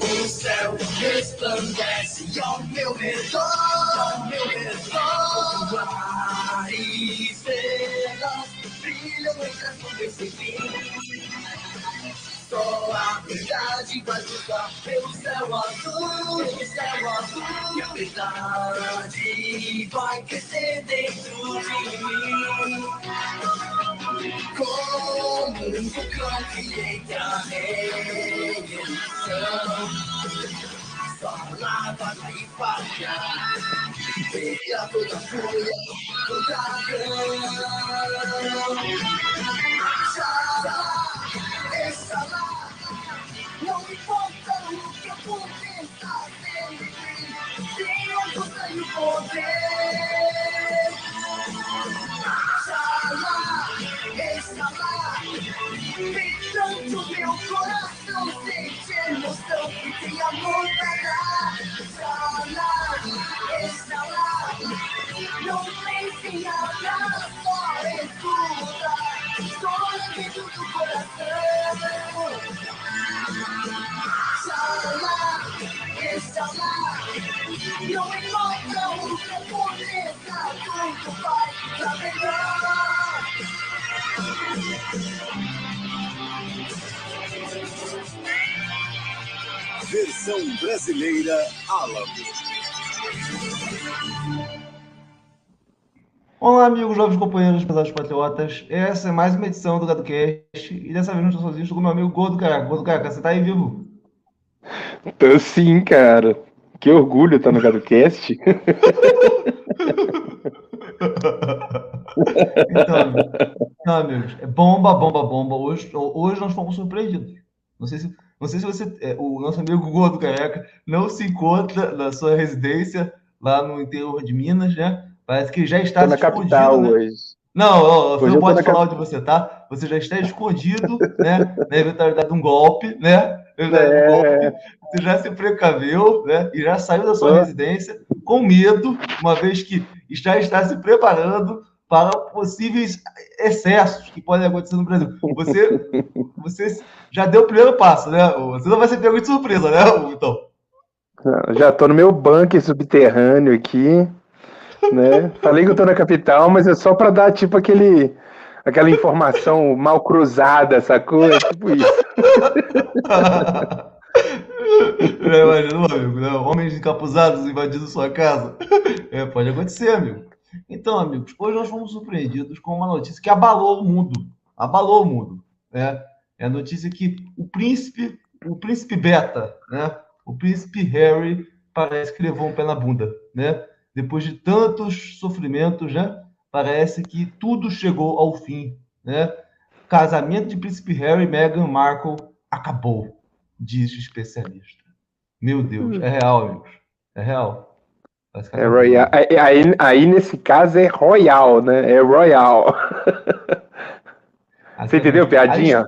O céu resplandece ao meu redor, ao meu redor. Ar e estrelas brilham entre as nuvens sem fim. Só a verdade vai buscar pelo céu azul, o céu azul. E a verdade vai crescer dentro de mim. Como um vulcão que entra a redenção. Só lava vai falhar. Veja toda a fúria do dragão. Xalá, exalá. Não importa o que eu puder fazer. Deus, eu tenho poder. Tanto meu coração sente emoção que tem amor. pra Versão brasileira Alamo. Olá, amigos, jovens companheiros, pesados patriotas. Essa é mais uma edição do GadoCast e dessa vez não estou sozinho, estou com meu amigo Gordo Caraca. Gordo Caraca, você tá aí vivo? Tô sim, cara. Que orgulho estar no GadoCast. Então, então, amigos, é bomba, bomba, bomba. Hoje, hoje nós fomos surpreendidos. Não sei se, não sei se você, é, o nosso amigo Gordo Careca não se encontra na sua residência lá no interior de Minas, né? Parece que já está na escondido, capital né? hoje. Não, ó, você não eu pode falar cap- onde você tá. Você já está escondido, né? Na eventualidade de um golpe, né? Na eventualidade de um golpe, É, você já se precaveu, né? E já saiu da sua residência com medo, uma vez que já está se preparando para possíveis excessos que podem acontecer no Brasil. Você, você já deu o primeiro passo, né? Você não vai ser pego de surpresa, né? Então, já tô no meu bunker subterrâneo aqui, né? Falei que eu tô na capital, mas é só pra dar tipo aquele aquela informação mal cruzada, sacou? É tipo isso. Imaginou, amigo, né? Homens encapuzados invadindo sua casa. É, pode acontecer, amigo. Então, amigos, hoje nós fomos surpreendidos com uma notícia que abalou o mundo. Abalou o mundo. Né? É a notícia que o príncipe, o príncipe Beta, né? O príncipe Harry parece que levou um pé na bunda, né? Depois de tantos sofrimentos, né? Parece que tudo chegou ao fim, né? Casamento de príncipe Harry e Meghan Markle acabou, diz o especialista. Meu Deus, é real, amigos. É real. É royal. Aí, aí, nesse caso é royal, né? É royal. Você entendeu a piadinha?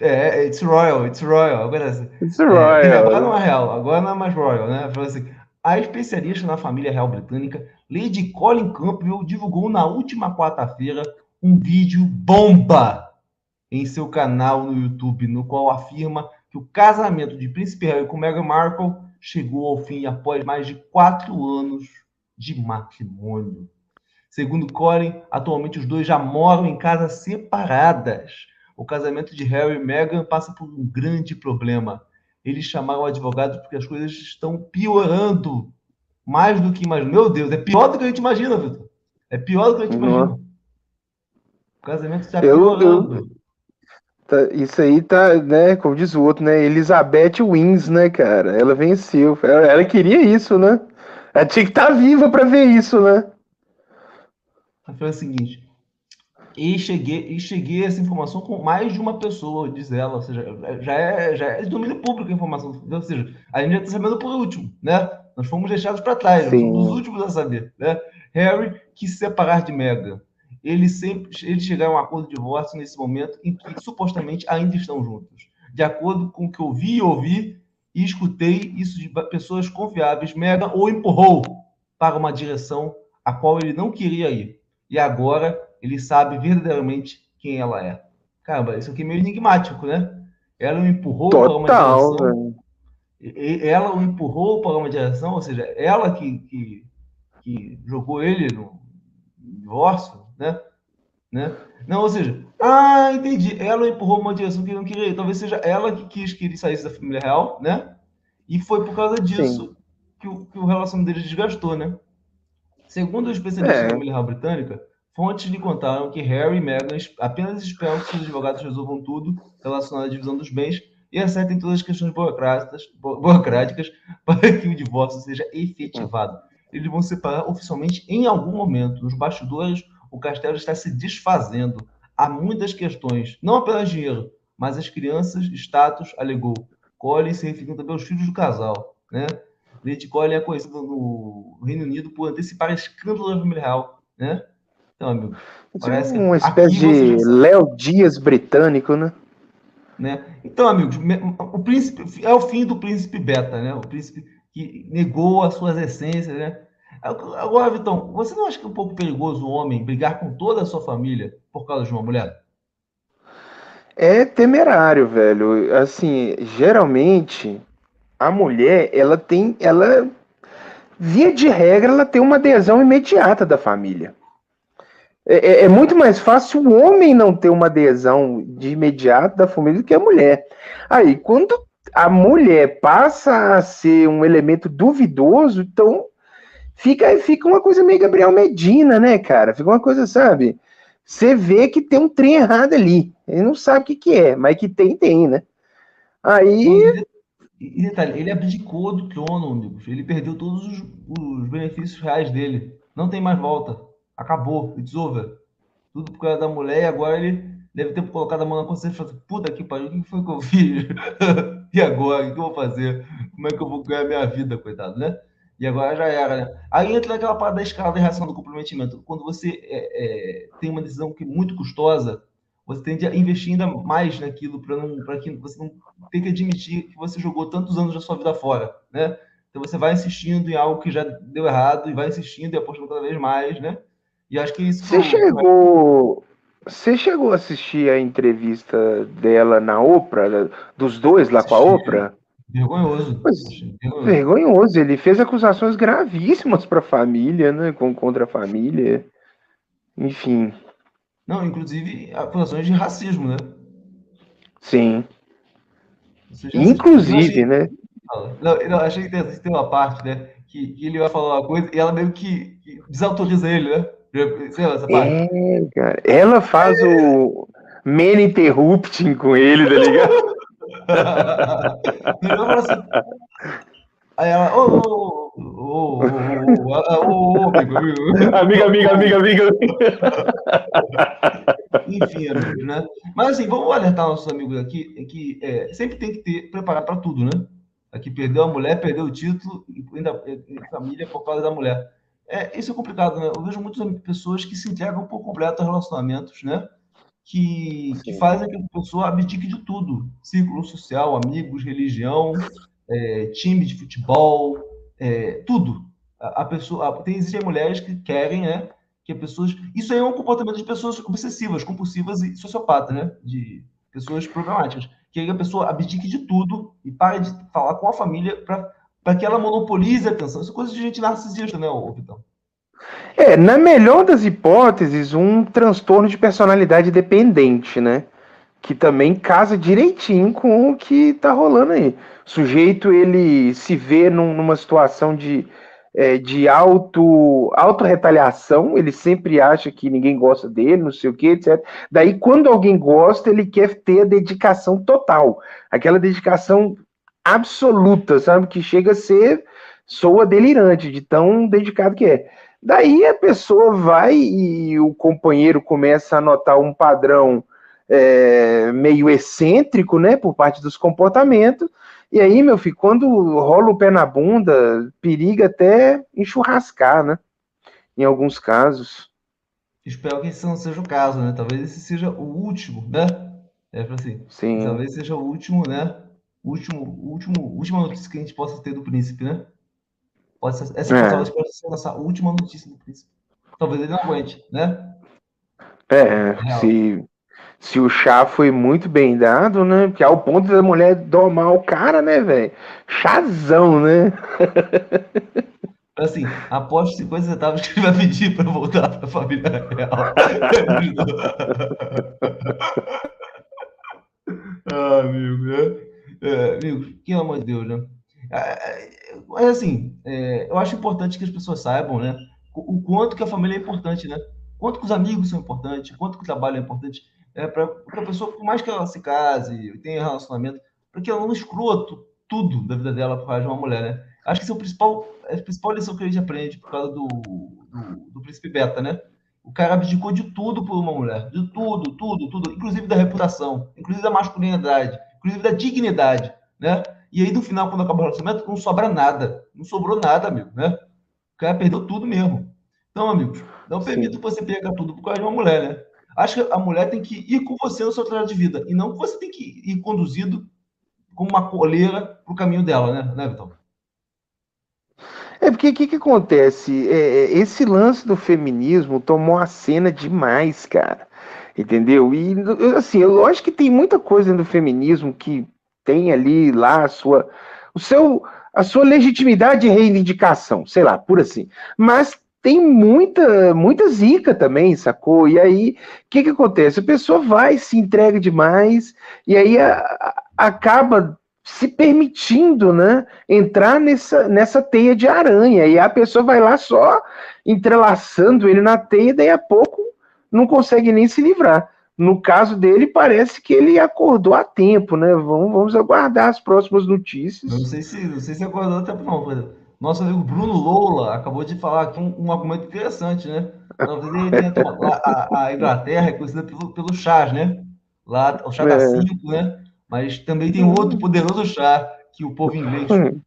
É, it's royal, it's royal. Agora, It's É, agora royal. não é real, agora não é mais royal, né? Falou assim, a especialista na família real britânica, Lady Colin Campbell, divulgou na última quarta-feira um vídeo bomba em seu canal no YouTube, no qual afirma que o casamento de Príncipe Harry com Meghan Markle chegou ao fim após mais de quatro anos de matrimônio. Segundo Colin, atualmente os dois já moram em casas separadas. O casamento de Harry e Meghan passa por um grande problema. Eles chamaram o advogado porque as coisas estão piorando mais do que imagina. Meu Deus, é pior do que a gente imagina, Vitor. É pior do que a gente Não. imagina. O casamento está Eu- piorando. Tá- Isso aí tá, né? Como diz o outro, né? Elizabeth wins, né, cara? Ela venceu. Ela, ela queria isso, né? Ela tinha que estar viva pra ver isso, né? Foi o seguinte. E cheguei, e cheguei a essa informação com mais de uma pessoa, diz ela. Ou seja, já é, já é de domínio público a informação. Ou seja, a gente já está sabendo por último, né? Nós fomos deixados para trás, Sim. fomos os últimos a saber, né? Harry quis se separar de Meghan. Eles sempre eles chegaram a um acordo de divórcio nesse momento em que supostamente ainda estão juntos. De acordo com o que eu vi e ouvi e escutei isso de pessoas confiáveis, Meghan o empurrou para uma direção a qual ele não queria ir. E agora ele sabe verdadeiramente quem ela é. Caramba, isso aqui é meio enigmático, né? Ela o empurrou Total, para uma direção. velho. Ela o empurrou para uma direção, ou seja, ela que, que, que jogou ele no divórcio, né? né? Não, ou seja, ah, entendi. Ela o empurrou para uma direção que ele não queria. Talvez seja ela que quis que ele saísse da família real, né? E foi por causa disso que o, que o relacionamento deles desgastou, né? Segundo os especialistas É. da família real britânica, fontes lhe contaram que Harry e Meghan apenas esperam que seus advogados resolvam tudo relacionado à divisão dos bens e acertem todas as questões burocráticas, bu- burocráticas para que o divórcio seja efetivado. Eles vão separar oficialmente em algum momento. Nos bastidores, o castelo está se desfazendo. Há muitas questões, não apenas dinheiro, mas as crianças, status, alegou. Colin se referindo também aos filhos do casal, né? Lady Colin é conhecida no Reino Unido por antecipar escândalos da família real, né? Então, amigo, Parece uma espécie de já. Léo Dias britânico, né? né? Então, amigos, o príncipe é o fim do príncipe beta, né? O príncipe que negou as suas essências, né? Agora, Vitão, você não acha que é um pouco perigoso o homem brigar com toda a sua família por causa de uma mulher? É temerário, velho. Assim, geralmente a mulher, ela tem, ela via de regra, ela tem uma adesão imediata da família. É, é- é muito mais fácil o homem não ter uma adesão de imediato da família do que a mulher. Aí, quando a mulher passa a ser um elemento duvidoso, então fica, fica uma coisa meio Gabriel Medina, né, cara? Fica uma coisa, sabe? Você vê que tem um trem errado ali. Ele não sabe o que, que é, mas que tem, tem, né? Aí, E, detalhe, ele abdicou do trono, amigos. Ele perdeu todos os, os benefícios reais dele. Não tem mais volta. Acabou. It's over. Tudo por causa da mulher e agora ele deve ter colocado a mão na consciência e falado: puta que pariu, o que foi que eu fiz? e agora? O que eu vou fazer? Como é que eu vou ganhar minha vida, coitado, né? E agora já era, né? Aí entra naquela parada da escala de reação do comprometimento. Quando você é, é, tem uma decisão que é muito custosa, você tende a investir ainda mais naquilo para que você não tem que admitir que você jogou tantos anos da sua vida fora, né? Então você vai insistindo em algo que já deu errado e vai insistindo e apostando cada vez mais, né? E acho que isso você chegou. Você chegou a assistir a entrevista dela na Oprah, dos dois lá com a. Oprah? vergonhoso. Vergonhoso. Vergonhoso. Ele fez acusações gravíssimas para a família, né? Contra a família. Enfim, Não, inclusive acusações de racismo, né? sim. Inclusive, achei- né? Não, eu achei interessante tem uma parte, né? Que, que ele vai falar uma coisa e ela meio que, que desautoriza ele, né? É, cara. Ela faz é. o Man Interrupting com ele, tá ligado? Assim, aí ela, ô, ô, ô, ô, amiga, amiga, amiga, amiga. Enfim, né? Mas assim, vamos alertar nossos amigos aqui que é, sempre tem que ter preparar para tudo, né? Aqui perdeu a mulher, perdeu o título, ainda família por causa da mulher. É, isso é complicado, né? Eu vejo muitas pessoas que se entregam por completo a relacionamentos, né? Que, que fazem que a pessoa abdique de tudo: círculo social, amigos, religião, é, time de futebol, é, tudo. A, a pessoa, a- tem existem mulheres que querem, né? Que as pessoas. Isso aí é um comportamento de pessoas obsessivas, compulsivas e sociopatas, né? De pessoas problemáticas. Que aí a pessoa abdique de tudo e pare de falar com a família para que ela monopolize a atenção. Isso é coisa de gente narcisista, né, ô, Vitão? É, na melhor das hipóteses, um transtorno de personalidade dependente, né? Que também casa direitinho com o que tá rolando aí. O sujeito, ele se vê num- numa situação de, é, de auto, auto-retaliação, ele sempre acha que ninguém gosta dele, não sei o que, etc. Daí, quando alguém gosta, ele quer ter a dedicação total. Aquela dedicação absoluta, sabe? Que chega a ser, soa delirante, de tão dedicado que é. Daí a pessoa vai e o companheiro começa a notar um padrão é, meio excêntrico, né, por parte dos comportamentos. E aí, meu filho, quando rola o pé na bunda, periga até enchurrascar, né? Em alguns casos. Espero que esse não seja o caso, né? Talvez esse seja o último, né? É pra assim. Sim. Talvez seja o último, né? Último, último, última notícia que a gente possa ter do príncipe, né? Pode ser, essa É. talvez ser a nossa última notícia do príncipe. Talvez ele não aguente, né? É, Real. se, se o chá foi muito bem dado, né? Porque ao ponto da mulher domar o cara, né, velho? Chazão, né? Assim, aposto 50 centavos que ele vai pedir para voltar para a família real. ah, amigo, né? É, amigo, que amor de Deus, né? É, é, mas assim, é, eu acho importante que as pessoas saibam, né? O, quanto que a família é importante, né? Quanto que os amigos são importantes, quanto que o trabalho é importante. É, para a pessoa, por mais que ela se case, tenha relacionamento, para que ela não exclua tudo da vida dela por causa de uma mulher, né? Acho que esse é o principal, é a principal lição que a gente aprende por causa do, do, do príncipe beta, né? O cara abdicou de tudo por uma mulher. De tudo, tudo, tudo. Inclusive da reputação, inclusive da masculinidade, inclusive da dignidade, né? E aí, no final, quando acaba o relacionamento, não sobra nada. Não sobrou nada, amigo, né? O cara perdeu tudo mesmo. Então, amigos, não permita que você perca tudo por causa de uma mulher, né? Acho que a mulher tem que ir com você no seu trajeto de vida. E não que você tem que ir conduzido como uma coleira para o caminho dela, né, né Vitão? É porque o que, que acontece? É, é, esse lance do feminismo tomou a cena demais, cara. Entendeu? E assim, eu acho que tem muita coisa no feminismo que tem ali lá a sua, o seu, a sua legitimidade e reivindicação, sei lá, por assim. Mas tem muita, muita zica também, sacou? E aí, o que, que acontece? A pessoa vai, se entrega demais, e aí a, a, acaba se permitindo, né, entrar nessa, nessa teia de aranha, e a pessoa vai lá só entrelaçando ele na teia, e daí a pouco não consegue nem se livrar. No caso dele, parece que ele acordou a tempo, né? Vamos, vamos aguardar as próximas notícias. Não sei se, não sei se acordou a tempo, não. Nosso amigo Bruno Lola acabou de falar aqui um, um argumento interessante, né? Talvez ele tenha a, a, Inglaterra é conhecida pelo, pelo chás, né? Lá, o chá da é. cinco, né? Mas também tem outro poderoso chá que o povo inglês hum.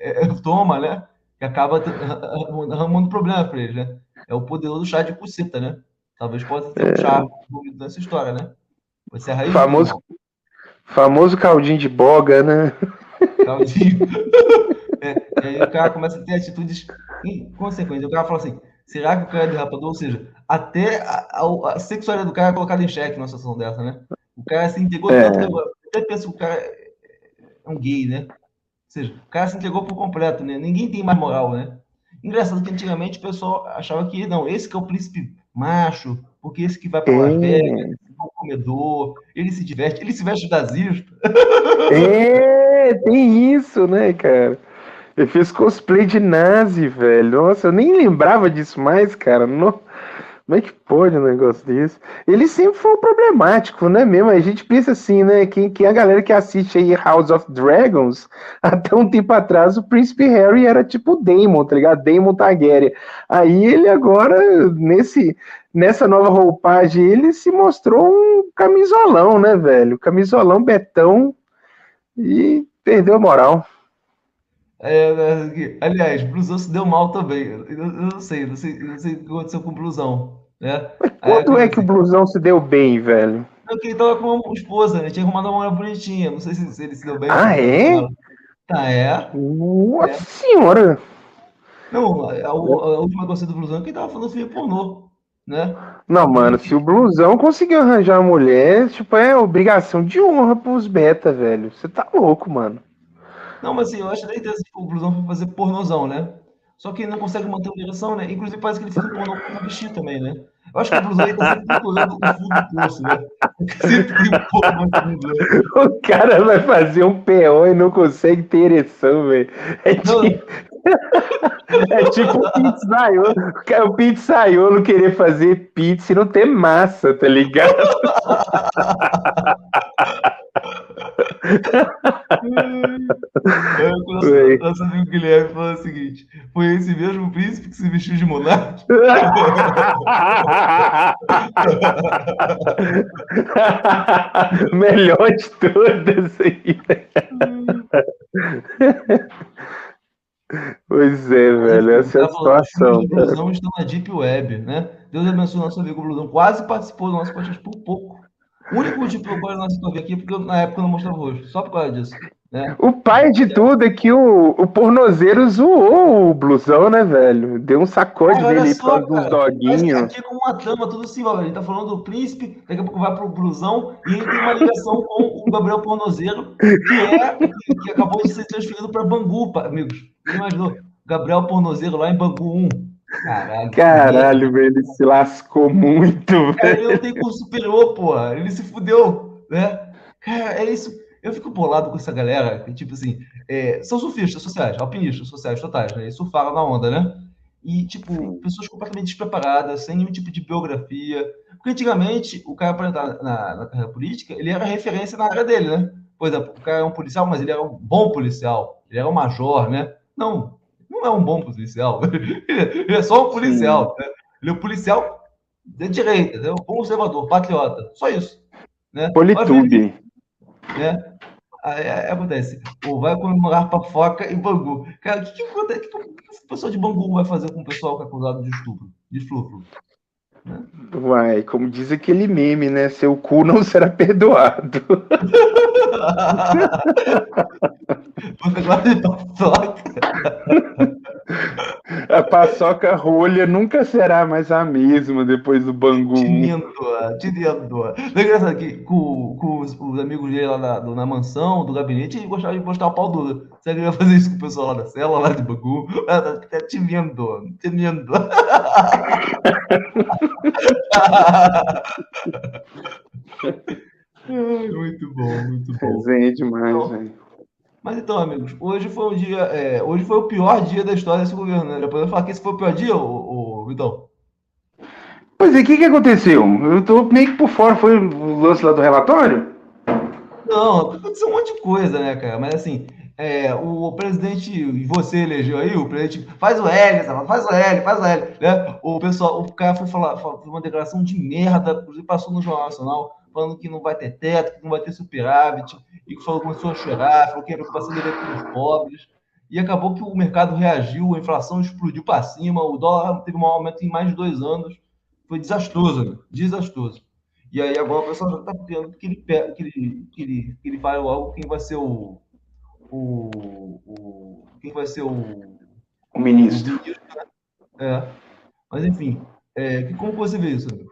é, é, toma, né? Que acaba arrumando problema para eles, né? É o poderoso chá de cuceta, né? Talvez possa ter um é. envolvido nessa história, né? Você é famoso, famoso caldinho de boga, né? Caldinho. É, e aí o cara começa a ter atitudes inconsequentes. O cara fala assim: será que o cara é derrapador? Ou seja, até a, a, a sexualidade do cara é colocada em xeque numa situação dessa, né? O cara se entregou é. tanto até pensa que o cara é um gay, né? Ou seja, o cara se entregou por completo, né? Ninguém tem mais moral, né? Engraçado que antigamente o pessoal achava que, não, esse que é o príncipe macho, porque esse que vai para Las Vegas, é um comedor, ele se diverte, ele se veste das É, tem isso, né, cara? Eu fiz cosplay de nazi, velho. Nossa, eu nem lembrava disso mais, cara. Não... Como é que pode um negócio desse? Ele sempre foi problemático, né mesmo? A gente pensa assim, né? Que a galera que assiste aí House of Dragons, até um tempo atrás, o Príncipe Harry era tipo Daemon, tá ligado? Daemon Targaryen. Aí ele agora, nesse, nessa nova roupagem, ele se mostrou um camisolão, né, velho? Camisolão betão e perdeu a moral. É, né, aliás, blusão se deu mal também. Eu, eu não sei, não sei, não sei o que aconteceu com o blusão. Né? quando é que o blusão se deu bem, velho? Porque ele tava com uma esposa, né? Tinha arrumado uma mulher bonitinha. Não sei se, se ele se deu bem. Ah, é? Ah, é? Nossa é. senhora! Não, a, a, a última coisa do blusão é que ele tava falando filme pornô, né? Não, mano, se o blusão conseguiu arranjar uma mulher, tipo, é obrigação de honra pros beta, velho. Você tá louco, mano. Não, mas assim, eu acho que o blusão foi fazer pornozão, né? Só que ele não consegue manter a direção, né? Inclusive parece que ele fez um pornô com o vestir também, né? Eu acho que o blusão aí tá sempre procurando o fundo do poço, né? Sempre um? O cara vai fazer um PO e não consegue ter ereção, velho. É tipo... é tipo o pizzaiolo. O pizzaiolo querer fazer pizza e não ter massa, tá ligado? nosso, nosso amigo Guilherme falou o seguinte: foi esse mesmo príncipe que se vestiu de monarca? Melhor de todas aí. Pois é, velho, essa é a situação. O Blusão está na Deep Web, né? Deus abençoe o nosso amigo Blusão. Quase participou do nosso podcast por pouco. O único motivo pelo qual eu não assisto aqui é porque na época eu não mostrava o rosto. Só por causa disso. Né? O pai de tudo é que o, o pornozeiro zoou o blusão, né, velho? Deu um sacode Cara, olha nele só, por causa dos cara, Mas doguinhos. aqui com uma trama, tudo assim, ó, ele tá falando do príncipe, daqui a pouco vai pro blusão, e ele tem uma ligação com o Gabriel Pornozeiro, que é que, acabou de ser transferido para Bangu, amigos. Você imaginou? Gabriel Pornozeiro lá em Bangu 1. Caralho. Caralho, velho, ele se lascou muito, Cara, velho. ele não tem curso superior, porra. Ele se fudeu, né? Cara, é isso. Eu fico bolado com essa galera que, tipo assim, é, são surfistas sociais, alpinistas sociais totais, né? E surfaram na onda, né? E, tipo, Sim. pessoas completamente despreparadas, sem nenhum tipo de biografia. Porque antigamente, o cara, para entrar na, na carreira política, ele era referência na área dele, né? Por exemplo, o cara é um policial, mas ele era um bom policial. Ele era um major, né? Não, não é um bom policial. Ele é só um policial. né? Ele é um policial de direita, né? um conservador, patriota. Só isso. Né? Politube. né? Aí, aí acontece, ou vai comemorar pafoca em Bangu. Cara, o que, que, que, que o pessoal de Bangu vai fazer com o pessoal que é acusado de estupro? De flufro? Uai, como diz aquele meme, né? Seu cu não será perdoado. Você gosta de paçoca? A paçoca rolha nunca será mais a mesma depois do Bangu. Tinindo, tinindo. Não é engraçado que com, com os, os amigos dele lá na, na mansão, do gabinete, ele gostava de mostrar o pau duro. Será que ele vai fazer isso com o pessoal lá da cela, lá de Bangu? Ah, tá- tá tinindo, tinindo. Ai, muito bom, muito bom. Resenha demais, Não. velho. Mas então, amigos, hoje foi um dia, é, hoje foi o pior dia da história desse governo, né? Podemos falar que esse foi o pior dia, ô, ô, Vitão? Pois é, o que, que aconteceu? Eu tô meio que por fora. Foi o lance lá do relatório? Não, aconteceu um monte de coisa, né, cara? Mas assim, é, o presidente, e você elegeu aí, o presidente faz o L, faz o L, faz o L, né? O pessoal, o cara foi falar, foi uma declaração de merda, passou no Jornal Nacional, falando que não vai ter teto, que não vai ter superávit, e falou, começou a chorar, falou que a preocupação dele é os pobres, e acabou que o mercado reagiu, a inflação explodiu para cima, o dólar teve um aumento em mais de dois anos, foi desastroso, né? desastroso. E aí agora o pessoal já está querendo que ele, que ele, que ele, que ele fale logo quem vai ser o, o, o quem vai ser o, O ministro. o ministro, né? É. Mas enfim, é, como você vê isso, amigo?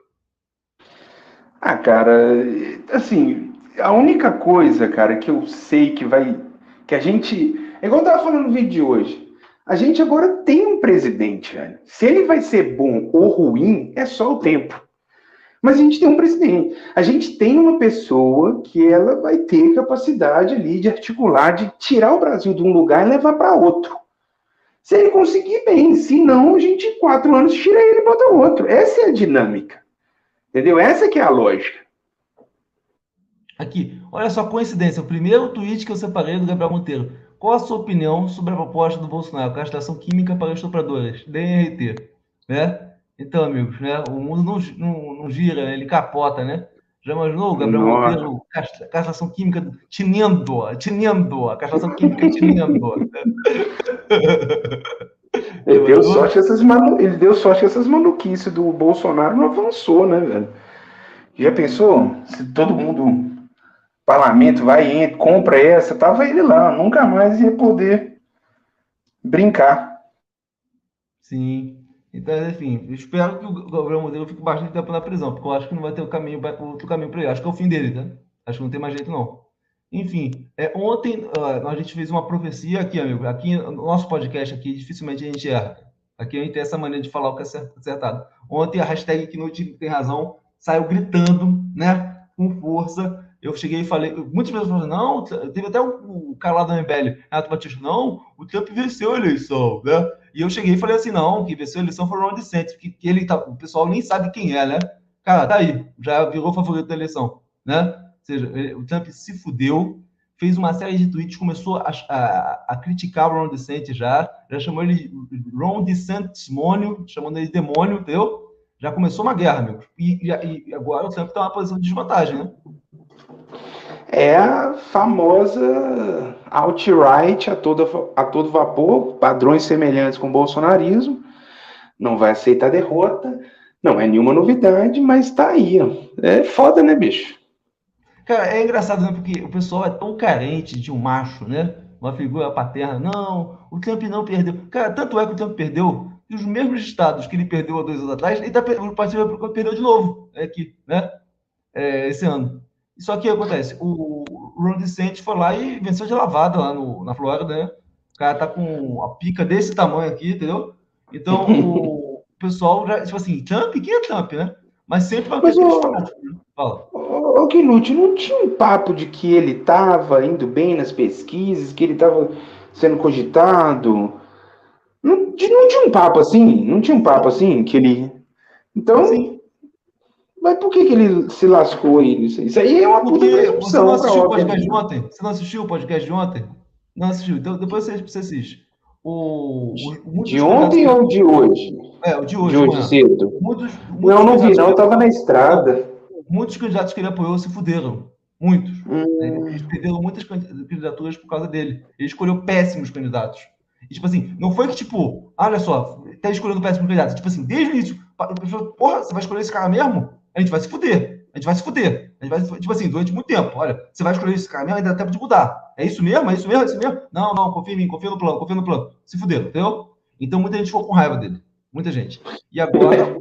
Ah, cara, assim, a única coisa, cara, que eu sei que vai. Que a gente. É igual eu tava falando no vídeo de hoje. A gente agora tem um presidente, velho. Se ele vai ser bom ou ruim, é só o tempo. Mas a gente tem um presidente. A gente tem uma pessoa que ela vai ter capacidade ali de articular, de tirar o Brasil de um lugar e levar para outro. Se ele conseguir bem, se não, a gente em quatro anos tira ele e bota outro. Essa é a dinâmica. Entendeu? Essa que é a lógica. Aqui, olha só, coincidência, o primeiro tweet que eu separei do Gabriel Monteiro. Qual a sua opinião sobre a proposta do Bolsonaro, castração química para estupradoras, DNRT, né? Então, amigos, né, o mundo não, não, não gira, né, ele capota, né? Já imaginou o Gabriel. Monteiro, castra- castração química, tinindo, tinindo, a castração química tinindo. Ele deu sorte que essas, manu... ele deu sorte que essas maluquices do Bolsonaro não avançou, né, velho? Já pensou? Se todo mundo, parlamento vai e compra essa, tava ele lá, nunca mais ia poder brincar. Sim. Então, enfim, espero que o Gabriel Monteiro fique bastante tempo na prisão, porque eu acho que não vai ter o caminho, outro caminho para ele. Acho que é o fim dele, tá? Acho que não tem mais jeito, não. Enfim, é, ontem ah, a gente fez uma profecia aqui, amigo. Aqui no nosso podcast aqui, dificilmente a gente erra. Aqui a gente tem essa maneira de falar o que é cer- acertado. Ontem a hashtag Knut tem razão saiu gritando, né? Com força. Eu cheguei e falei, muitas pessoas falaram, não, teve até o, o cara lá da MBL, Renato Batista, não, o Trump venceu a eleição, né? E eu cheguei e falei assim, não, que venceu a eleição foi o Ron DeSantis, que, que ele tá, o pessoal nem sabe quem é, né? Cara, tá aí, já virou favorito da eleição, né? Ou seja, o Trump se fudeu, fez uma série de tweets, começou a, a, a criticar o Ron DeSantis já, já chamou ele Ron DeSantis Mônio, chamando ele de demônio, entendeu? Já começou uma guerra, amigo. E, e- e agora o Trump está numa posição de desvantagem, né? É a famosa alt-right a, toda- a todo vapor, padrões semelhantes com o bolsonarismo, não vai aceitar derrota, não é nenhuma novidade, mas tá aí. É foda, né, bicho? Cara, é engraçado, né? Porque o pessoal é tão carente de um macho, né? Uma figura paterna. Não, o Trump não perdeu. Cara, tanto é que o Trump perdeu que os mesmos estados que ele perdeu há dois anos atrás, ele tá, o Partido perdeu de novo é aqui, né? É, esse ano. Só que acontece, o Ron DeSantis foi lá e venceu de lavada lá no, na Flórida, né? O cara tá com a pica desse tamanho aqui, entendeu? Então, o pessoal já, tipo assim, Trump, quem é Trump, né? Mas sempre vai ter o... né? Fala. Ô, não tinha um papo de que ele estava indo bem nas pesquisas, que ele estava sendo cogitado? Não, não tinha um papo assim? Não tinha um papo assim que ele. Então. Sim. Mas por que, que ele se lascou aí? Isso aí é uma puta Você não assistiu o podcast de ontem? Você não assistiu o podcast de ontem? Não assistiu. Então depois você, você assiste. O, o de ontem ou de hoje? É, o de hoje. De hoje cedo. Muitos, muitos não, não vi, não. Eu tava na estrada. Muitos candidatos que ele apoiou se fuderam. Muitos. Hum. Eles perderam muitas candidaturas por causa dele. Ele escolheu péssimos candidatos. E, tipo assim, não foi que, tipo, olha só, tá escolhendo péssimo candidato. Tipo assim, desde o início, porra, você vai escolher esse cara mesmo? A gente vai se fuder. A gente vai se fuder. A gente vai, tipo assim, durante muito tempo. Olha, você vai escolher esse cara mesmo, ainda dá tempo de mudar. É isso mesmo? É isso mesmo? É isso mesmo? Não, não, confia em mim, confia no plano, confia no plano. Se fuderam, entendeu? Então muita gente ficou com raiva dele. Muita gente. E agora.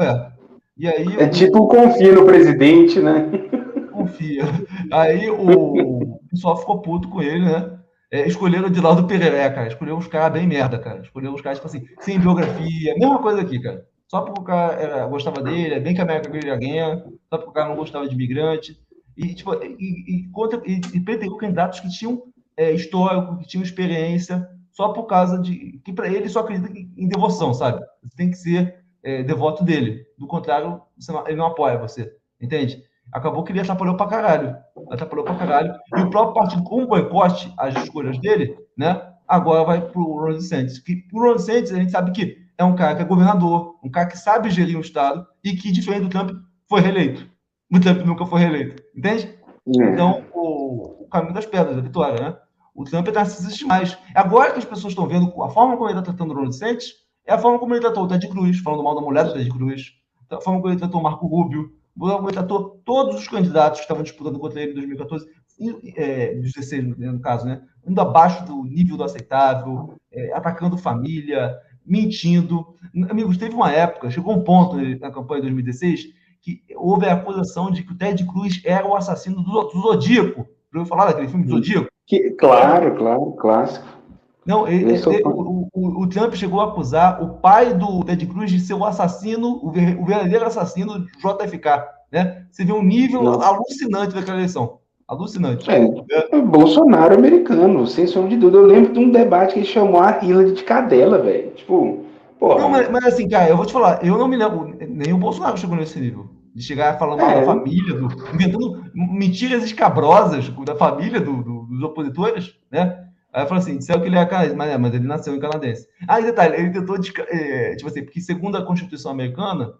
é. E aí. É tipo confia no presidente, né? Confia. Aí o, o pessoal ficou puto com ele, né? É, escolheram de lado do Pereré, cara. Escolheu uns caras bem merda, cara. Escolheu uns caras, tipo assim, sem biografia. Mesma coisa aqui, cara. Só porque o cara era, gostava dele, é bem que a América ganhar, só porque o cara não gostava de imigrante. E, tipo, e, e, contra, e, e pretendeu candidatos que tinham é, histórico, que tinham experiência, só por causa de. que para ele só acredita em devoção, sabe? Você tem que ser é, devoto dele. Do contrário, não, ele não apoia você. Entende? acabou que ele atrapalhou pra caralho. Atrapalhou pra caralho. E o próprio partido, com o boicote às escolhas dele, né? Agora vai pro Ron DeSantis. Que pro Ron DeSantis, a gente sabe que é um cara que é governador, um cara que sabe gerir um Estado e que, diferente do Trump, foi reeleito. O Trump nunca foi reeleito. Entende? É. Então, o, o, caminho das pedras, a vitória, né? O Trump está se mais. Agora que as pessoas estão vendo a forma como ele está tratando o DeSantis, é a forma como ele tratou o Ted Cruz, falando mal da mulher do Ted Cruz, a forma como ele tratou o Marco Rubio, o tratou todos os candidatos que estavam disputando contra ele em 2014, é, 16 no caso, né? Indo abaixo do nível do aceitável, é, atacando família, mentindo. Amigos, teve uma época, chegou um ponto na campanha de 2016, que houve a acusação de que o Ted Cruz era o assassino do, do Zodíaco. Já ouviu falar daquele filme do Zodíaco? Que, claro, claro, clássico. Não, ele, ele, o, o, o, Trump chegou a acusar o pai do Ted Cruz de ser o assassino, o, ver, o verdadeiro assassino do JFK. Né? Você vê um nível Não. alucinante daquela eleição. Alucinante. É, é, Bolsonaro americano, sem sombra de dúvida. Eu lembro de um debate que ele chamou a Hillary de cadela, velho. Tipo, porra. Não, mas, mas, assim, cara, eu vou te falar, eu não me lembro, nem o Bolsonaro chegou nesse nível. De chegar falando é. da família, do, inventando mentiras escabrosas da família do, do, dos opositores, né? Aí eu falei assim, disseram que ele é canadense, mas, é, mas ele nasceu em canadense. Ah, e detalhe, ele tentou, é, tipo assim, porque segundo a Constituição americana,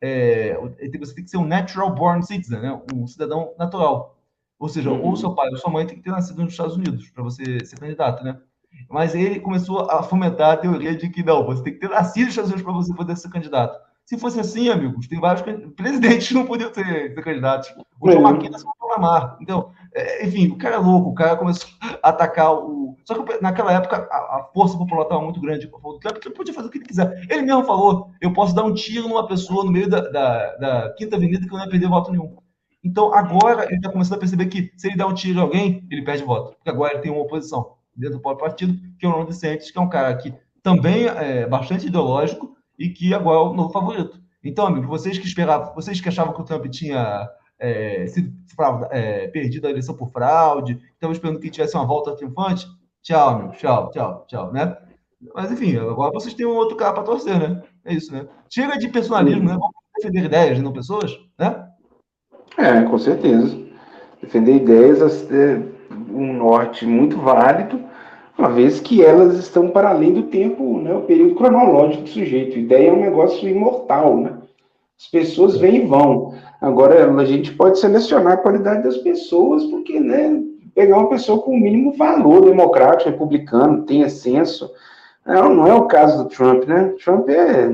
é, você tem que ser um natural born citizen, né? um cidadão natural. Ou seja, uhum. ou seu pai ou sua mãe tem que ter nascido nos Estados Unidos para você ser candidato, né? Mas ele começou a fomentar a teoria de que não, você tem que ter nascido nos Estados Unidos para você poder ser candidato. Se fosse assim, amigos, tem vários presidentes que não podiam ser, ser candidatos. O João Marquinhos nasceu no Panamá. Então, enfim, o cara é louco, o cara começou a atacar o. Só que naquela época a, a força popular estava muito grande. Trump podia fazer o que ele quiser. Ele mesmo falou: eu posso dar um tiro numa pessoa no meio da, da, da Quinta Avenida que eu não ia perder voto nenhum. Então, agora ele está começando a perceber que se ele dá um tiro em alguém, ele perde voto. Porque agora ele tem uma oposição dentro do próprio partido, que é o Ron DeSantis, que é um cara que também é bastante ideológico, e que agora é o novo favorito. Então, amigo, vocês que esperavam, vocês que achavam que o Trump tinha é, sido é, perdido a eleição por fraude, estavam esperando que tivesse uma volta triunfante, tchau, amigo, tchau, tchau, tchau, né? Mas, enfim, agora vocês têm um outro cara para torcer, né? É isso, né? Chega de personalismo, né? Vamos defender ideias, não pessoas, né? É, com certeza. Defender ideias é um norte muito válido, uma vez que elas estão para além do tempo, né, o período cronológico do sujeito. Ideia é um negócio imortal, né? As pessoas vêm e vão. Agora, a gente pode selecionar a qualidade das pessoas, porque, né, pegar uma pessoa com o mínimo valor democrático, republicano, tenha senso. Não, não é o caso do Trump, né? Trump é,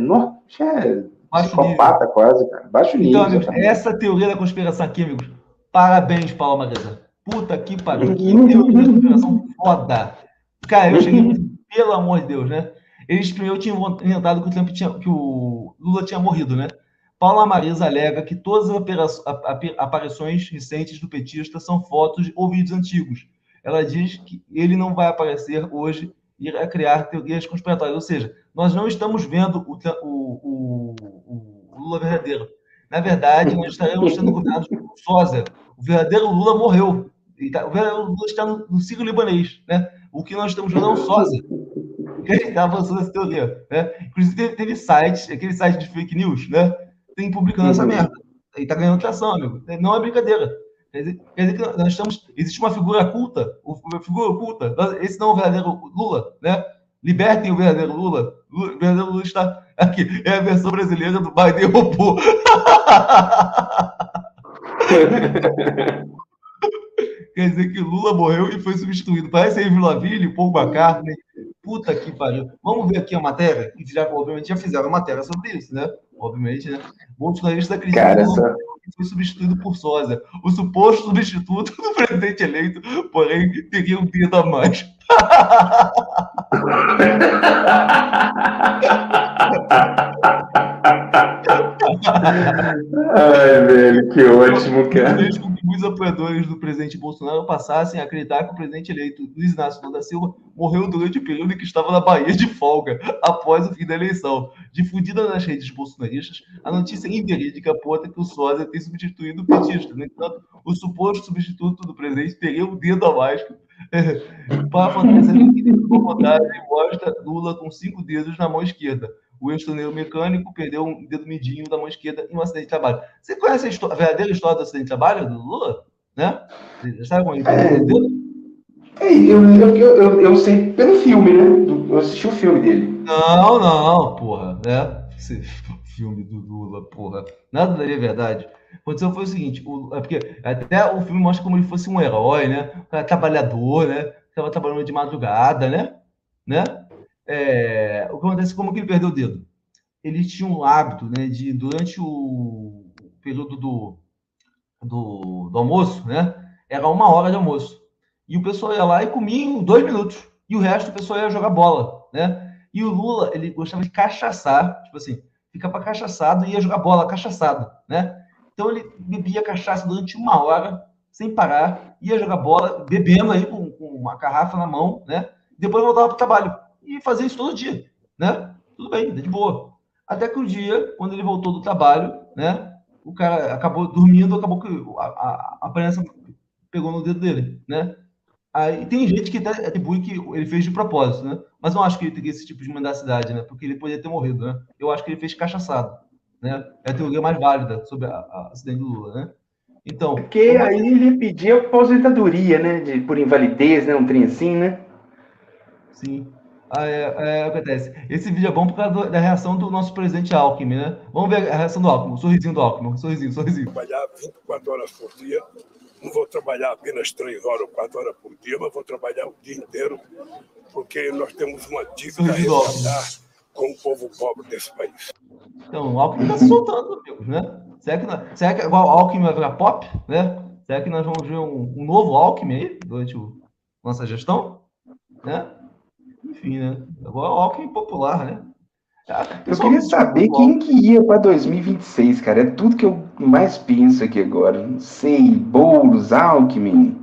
é psicopata quase, cara. Baixo nível. Então, amigos, essa teoria da conspiração aqui, amigos, Parabéns, Paula Marisa. Puta que pariu. Que teoria de conspiração foda. Cara, eu cheguei, pelo amor de Deus, né? Eles primeiro tinham inventado que o, Trump tinha, que o Lula tinha morrido, né? Paula Marisa alega que todas as aparições recentes do petista são fotos ou vídeos antigos. Ela diz que ele não vai aparecer hoje e irá criar teorias conspiratórias. Ou seja, nós não estamos vendo o, o, o, o Lula verdadeiro. Na verdade, nós estaremos sendo governados por Sosa. O verdadeiro Lula morreu. Tá, o verdadeiro Lula está no, no libanês. Né? O que nós estamos vendo é o Sosa. Ele está avançando essa teoria. Né? Inclusive, teve, teve sites, aquele site de fake news, né? tem publicando essa merda. E está ganhando tração, amigo. Não é brincadeira. Quer dizer, quer dizer, que nós estamos. Existe uma figura oculta, uma figura oculta. Esse não é o verdadeiro Lula, né? Libertem o verdadeiro Lula. O verdadeiro Lula está aqui. É a versão brasileira do Biden roubou. Quer dizer que Lula morreu e foi substituído. Parece aí Vila Ville, Paul McCartney. Puta que pariu. Vamos ver aqui a matéria, já, obviamente já fizeram matéria sobre isso, né? Obviamente, né? Bolsonaristas acreditam Cara, essa... foi substituído por Sósia. O suposto substituto do presidente eleito, porém, teria um dedo a mais. Ai, velho, que ótimo, cara. Desde que os apoiadores do presidente Bolsonaro passassem a acreditar que o presidente eleito Luiz Inácio Lula da Silva morreu durante o período em que estava na Bahia de folga, após o fim da eleição. Difundida nas redes bolsonaristas, a notícia inverídica aponta que o Sósia tem substituído o petista. No entanto, o suposto substituto do presidente teria um dedo a mais para a fantasia que mostra Lula com cinco dedos na mão esquerda. O ex-torneiro mecânico perdeu um dedo midinho da mão esquerda em um acidente de trabalho. Você conhece a, história, a verdadeira história do acidente de trabalho do Lula? Né? Você sabe como ele perdeu é? É, eu, eu, eu, eu, sei pelo filme, né? Eu assisti o filme dele. Não, não, porra. Né? Esse filme do Lula, porra. Nada daria verdade. Aconteceu foi o seguinte, o, é porque até o filme mostra como ele fosse um herói, né? Um cara trabalhador, né? Estava trabalhando de madrugada, né? né? É, o que acontece como que ele perdeu o dedo? Ele tinha um hábito, né, de durante o período do, do, do almoço, né? Era uma hora de almoço. E o pessoal ia lá e comia em dois minutos. E o resto o pessoal ia jogar bola, né? E o Lula, ele gostava de cachaçar, tipo assim, ficava cachaçado e ia jogar bola cachaçado, né? Então ele bebia cachaça durante uma hora, sem parar, ia jogar bola, bebendo aí com, com uma garrafa na mão, né? Depois voltava para o trabalho. E fazia isso todo dia, né? Tudo bem, de boa. Até que um dia, quando ele voltou do trabalho, né? O cara acabou dormindo, acabou que a, a, a prensa pegou no dedo dele, né? Aí tem gente que até atribui que ele fez de propósito, né? Mas não acho que ele teria esse tipo de mendacidade, né? Porque ele poderia ter morrido, né? Eu acho que ele fez cachaçado né? É a teoria mais válida sobre a, a acidente do Lula, né? Então. Porque aí ele pedia aposentadoria, né? De, por invalidez, né? Um trem assim, né? Sim. Ah, é, é, acontece. Esse vídeo é bom por causa da reação do nosso presidente Alckmin, né? Vamos ver a reação do Alckmin, o sorrisinho do Alckmin, sorrisinho, sorrisinho. Trabalhar 24 horas por dia, não vou trabalhar apenas 3 horas ou 4 horas por dia, mas vou trabalhar o dia inteiro, porque nós temos uma dívida a com o povo pobre desse país. Então, o Alckmin está se soltando, amigos, né? Será que, nós, será que igual o Alckmin vai virar pop, né? Será que nós vamos ver um, um novo Alckmin aí durante o, nossa gestão? Né? Enfim, né? Agora o Alckmin popular, né? Ah, eu queria saber quem que ia para 2026, cara. É tudo que eu mais penso aqui agora. Não sei, Boulos, Alckmin.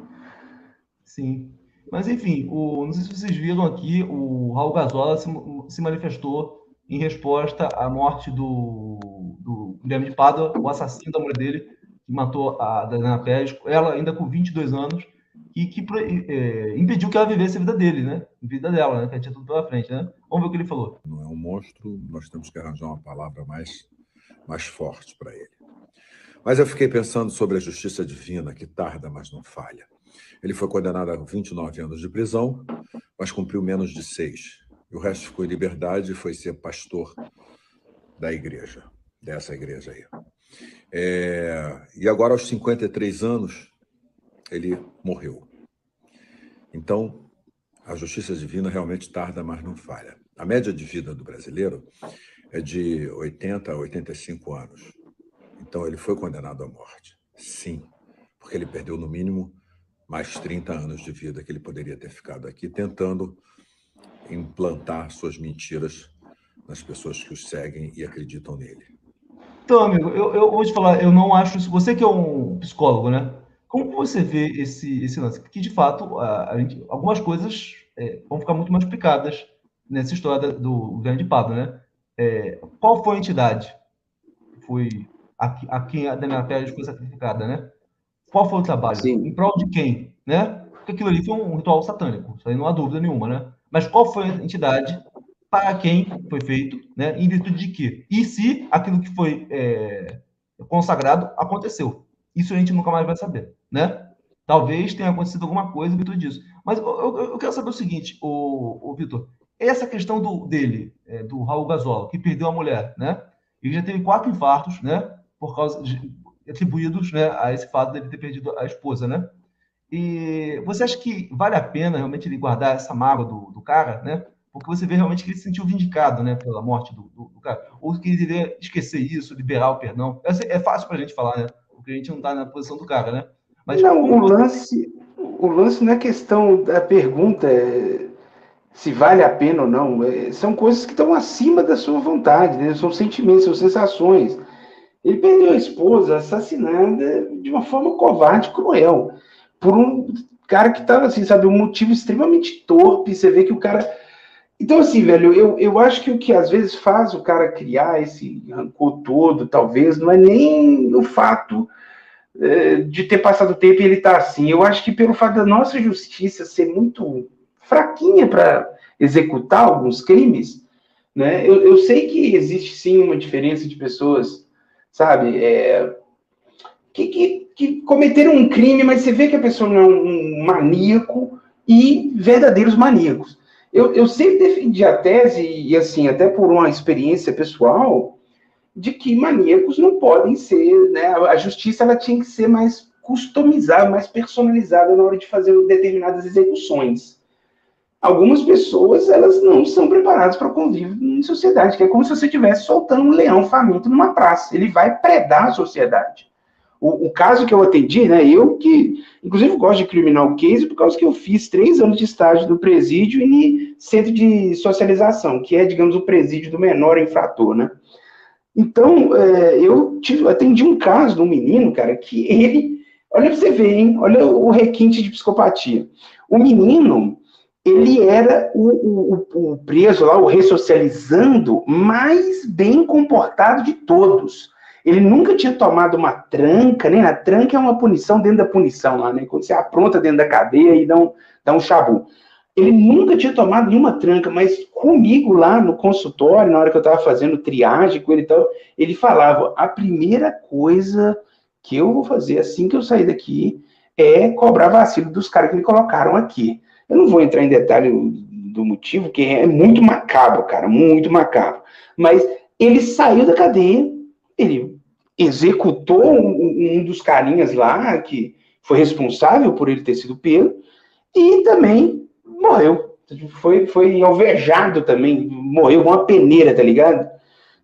Sim. Mas, enfim, o, não sei se vocês viram aqui, o Raul Gazola se, se manifestou em resposta à morte do, do Guilherme de Pádua, o assassino da mulher dele, que matou a Dana Pérez, ela ainda com 22 anos, e que é, impediu que ela vivesse a vida dele, né? A vida dela, né? Que tinha tudo pela frente, né? Vamos ver o que ele falou. Não é um monstro, nós temos que arranjar uma palavra mais, mais forte para ele. Mas eu fiquei pensando sobre a justiça divina, que tarda, mas não falha. Ele foi condenado a 29 anos de prisão, mas cumpriu menos de seis e o resto ficou em liberdade e foi ser pastor da igreja, dessa igreja aí. É, e agora, aos 53 anos, ele morreu. Então, a justiça divina realmente tarda, mas não falha. A média de vida do brasileiro é de 80 a 85 anos. Então, ele foi condenado à morte. Sim, porque ele perdeu, no mínimo, mais 30 anos de vida que ele poderia ter ficado aqui tentando implantar suas mentiras nas pessoas que os seguem e acreditam nele. Então, amigo, eu, eu vou te falar, eu não acho isso. Você que é um psicólogo, né? Como você vê esse, esse lance? Porque, de fato, a, a gente, algumas coisas é, vão ficar muito mais explicadas nessa história do Grande Pablo, né? É, qual foi a entidade foi a, a quem a Daniela Pérez foi sacrificada, né? Qual foi o trabalho? Sim. Em prol de quem, né? Porque aquilo ali foi um ritual satânico, isso aí não há dúvida nenhuma, né? Mas qual foi a entidade para quem foi feito, né? Em virtude de quê? E se aquilo que foi é, consagrado aconteceu? Isso a gente nunca mais vai saber, né? Talvez tenha acontecido alguma coisa em virtude disso. Mas eu, eu, eu quero saber o seguinte, o, o Vitor, essa questão do, dele, é, do Raul Gasol, que perdeu a mulher, né? Ele já teve quatro infartos, né? Por causa de, atribuídos, né, a esse fato dele ter perdido a esposa, né? E você acha que vale a pena realmente ele guardar essa mágoa do, do cara, né? Porque você vê realmente que ele se sentiu vindicado, né, pela morte do, do, do cara. Ou que ele deveria esquecer isso, liberar o perdão. É, é fácil para a gente falar, né? Porque a gente não está na posição do cara, né? Mas não, o lance, o lance não é questão da pergunta é se vale a pena ou não. É, são coisas que estão acima da sua vontade, né? São sentimentos, são sensações. Ele perdeu a esposa assassinada de uma forma covarde, cruel, por um cara que estava assim, sabe, um motivo extremamente torpe. Você vê que o cara. Então, assim, velho, eu, eu acho que o que às vezes faz o cara criar esse rancor todo, talvez, não é nem o fato de ter passado tempo e ele tá assim. Eu acho que pelo fato da nossa justiça ser muito fraquinha para executar alguns crimes, né? Eu, eu sei que existe sim uma diferença de pessoas sabe? É, que, que, que, cometeram um crime, mas você vê que a pessoa não é um maníaco e verdadeiros maníacos. Eu, eu sempre defendi a tese, e assim, até por uma experiência pessoal, de que maníacos não podem ser, né? A justiça ela tinha que ser mais customizada, mais personalizada na hora de fazer determinadas execuções algumas pessoas elas não são preparadas para convívio em sociedade, que é como se você estivesse soltando um leão faminto numa praça. Ele vai predar a sociedade. O, o, caso que eu atendi, né, eu que, inclusive, gosto de criminal case por causa que eu fiz três anos de estágio no presídio e centro de socialização, que é, digamos, o presídio do menor infrator, né. Então, é, eu tive, atendi um caso de um menino, cara, que ele, olha pra você ver, hein, olha o requinte de psicopatia. O menino, ele era o, o, o, preso lá, o ressocializando, mais bem comportado de todos. Ele nunca tinha tomado uma tranca, nem a tranca é uma punição dentro da punição lá, né? Quando você apronta dentro da cadeia e dá um, dá um chabu. Ele nunca tinha tomado nenhuma tranca, mas comigo lá no consultório, na hora que eu estava fazendo triagem com ele e tal, ele falava: a primeira coisa que eu vou fazer assim que eu sair daqui é cobrar vacilo dos caras que me colocaram aqui. Eu não vou entrar em detalhe do motivo, que é muito macabro, cara, muito macabro. Mas ele saiu da cadeia, ele executou um, um dos carinhas lá, que foi responsável por ele ter sido pego, e também morreu. Foi, foi alvejado também, morreu uma peneira, tá ligado?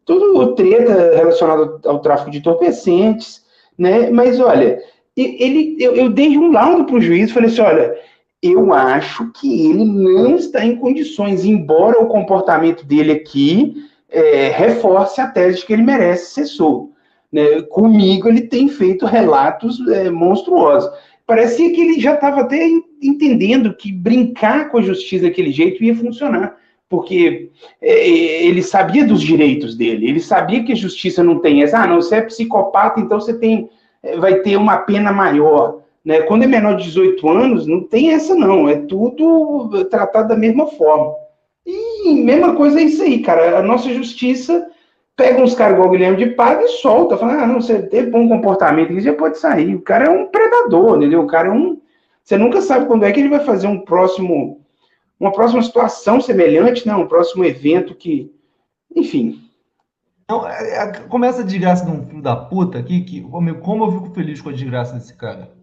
Tudo treta relacionado ao tráfico de entorpecentes, né? Mas olha, ele, eu, eu dei um laudo para o juiz, falei assim, olha, eu acho que ele não está em condições, embora o comportamento dele aqui é, reforce a tese de que ele merece ser solto. Né? Comigo, ele tem feito relatos é, monstruosos. Parecia que ele já estava até entendendo que brincar com a justiça daquele jeito ia funcionar, porque é, ele sabia dos direitos dele, ele sabia que a justiça não tem essa, ah, não, você é psicopata, então você tem, é, vai ter uma pena maior. Né? Quando é menor de 18 anos, não tem essa não, é tudo tratado da mesma forma. E mesma coisa é isso aí, cara. A nossa justiça pega uns caras igual o Guilherme de Pado e solta, fala, ah, não, você tem bom comportamento, já pode sair. O cara é um predador, entendeu? O cara é um. Você nunca sabe quando é que ele vai fazer um próximo, uma próxima situação semelhante, né? Um próximo evento que. Enfim. Então, é, é, começa a desgraça de um filho da puta aqui, que como eu fico feliz com a desgraça desse cara.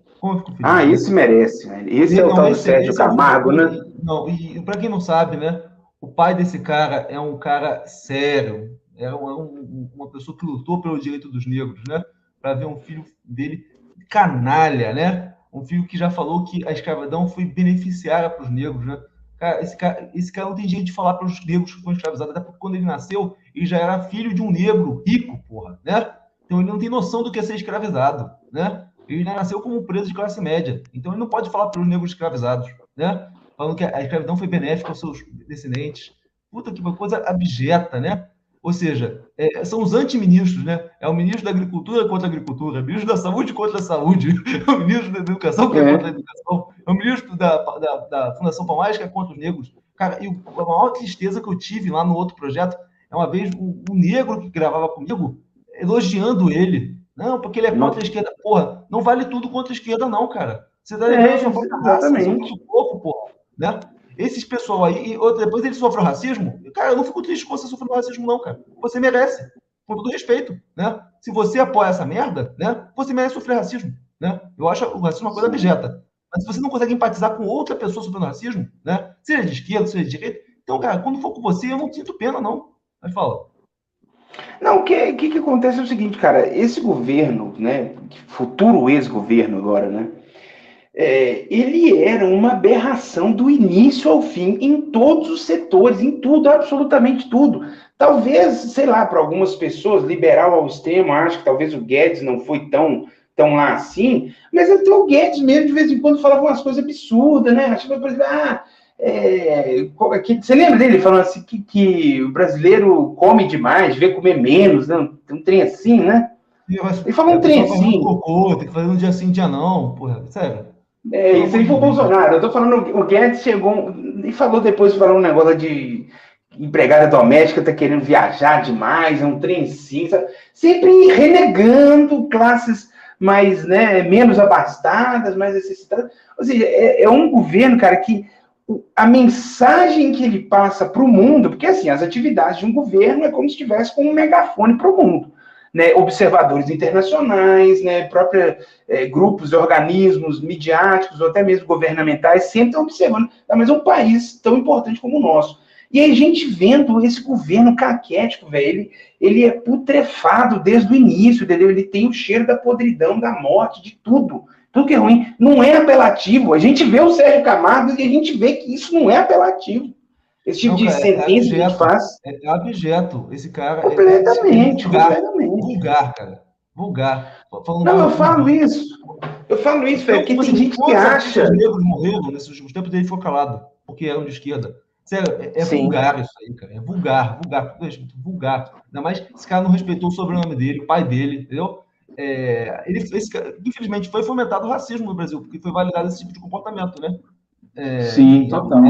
Ah, esse merece, velho. Esse é o tal do Sérgio Camargo, é né? Não, e para quem não sabe, né? O pai desse cara é um cara sério, é um, uma pessoa que lutou pelo direito dos negros, né? Para ver um filho dele canalha, né? Um filho que já falou que a escravidão foi beneficiária para os negros, né? Cara, esse cara, esse cara não tem jeito de falar para os negros que foram escravizados, até porque quando ele nasceu, ele já era filho de um negro rico, porra, né? Então ele não tem noção do que é ser escravizado, né? Ele nasceu como preso de classe média, então ele não pode falar para os negros escravizados, né? Falando que a escravidão foi benéfica aos seus descendentes. Puta que coisa abjeta, né? Ou seja, é, são os antiministros, né? É o ministro da Agricultura contra a Agricultura, é o ministro da Saúde contra a Saúde, é o ministro da Educação que é, contra a Educação, é o ministro da, da, da Fundação Palmares que é contra os negros. Cara, e a maior tristeza que eu tive lá no outro projeto é uma vez o, o negro que gravava comigo elogiando ele. Não, porque ele é contra a esquerda. Porra, não vale tudo contra a esquerda, não, cara. Você tá é, raça, seu corpo, porra. Né? Esses pessoal aí, e depois ele sofre racismo, cara, eu não fico triste com você sofrendo racismo, não, cara. Você merece, com todo respeito, né? Se você apoia essa merda, né, você merece sofrer racismo, né? Eu acho o racismo uma coisa abjeta. Mas se você não consegue empatizar com outra pessoa sofrendo racismo, né, seja de esquerda, seja de direita, então, cara, quando for com você, eu não sinto pena, não. Mas fala. Não, o que, que, que acontece é o seguinte, cara, esse governo, né, futuro ex-governo agora, né, é, ele era uma aberração do início ao fim, em todos os setores, em tudo, absolutamente tudo. Talvez, sei lá, para algumas pessoas, liberal ao extremo, acho que talvez o Guedes não foi tão, tão lá assim, mas até o Guedes mesmo, de vez em quando, falava umas coisas absurdas, né? Por exemplo, ah, é, que, você lembra dele falando assim que, que, o brasileiro come demais, devia comer menos, né? um trem assim, né? Ele falou um trem assim. Cocô, tem que fazer um dia sim, dia não, porra, sério. É, isso aí foi o Bolsonaro. Eu tô falando, o Guedes chegou e falou depois, falou um negócio de empregada doméstica tá querendo viajar demais, é um trem sim, sabe? sempre renegando classes mais, né, menos abastadas, mais necessitadas. Ou seja, é, é um governo, cara, que a mensagem que ele passa para o mundo, porque assim, as atividades de um governo é como se estivesse com um megafone para o mundo né, observadores internacionais, né, própria, é, grupos organismos midiáticos ou até mesmo governamentais sempre estão observando, tá, mas é um país tão importante como o nosso. E aí a gente vendo esse governo caquético, velho, ele, ele é putrefado desde o início, entendeu? Ele tem o cheiro da podridão, da morte, de tudo. Tudo que é ruim. Não é apelativo. A gente vê o Sérgio Camargo e a gente vê que isso não é apelativo. Esse tipo não, de cara, é sentença é abjeto, que a gente faz. É abjeto. Esse cara. Completamente, é, vulgar, completamente. Vulgar, cara. Vulgar. Falando não, eu falo isso. Eu falo isso, velho, porque tem gente que acha. Os negros morreram nesses últimos tempos ele ficou calado, porque eram de esquerda. Sério, é, é vulgar isso aí, cara. É vulgar, vulgar, vulgar. Ainda mais esse cara não respeitou o sobrenome dele, o pai dele, entendeu? É, ele, esse, infelizmente, foi fomentado o racismo no Brasil, porque foi validado esse tipo de comportamento, né? É, Sim, total.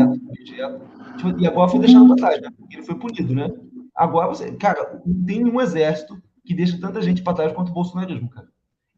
Tipo, e agora foi deixado para trás, né? Porque ele foi punido, né? Agora você, cara, não tem nenhum exército que deixa tanta gente para trás quanto o bolsonarismo, cara.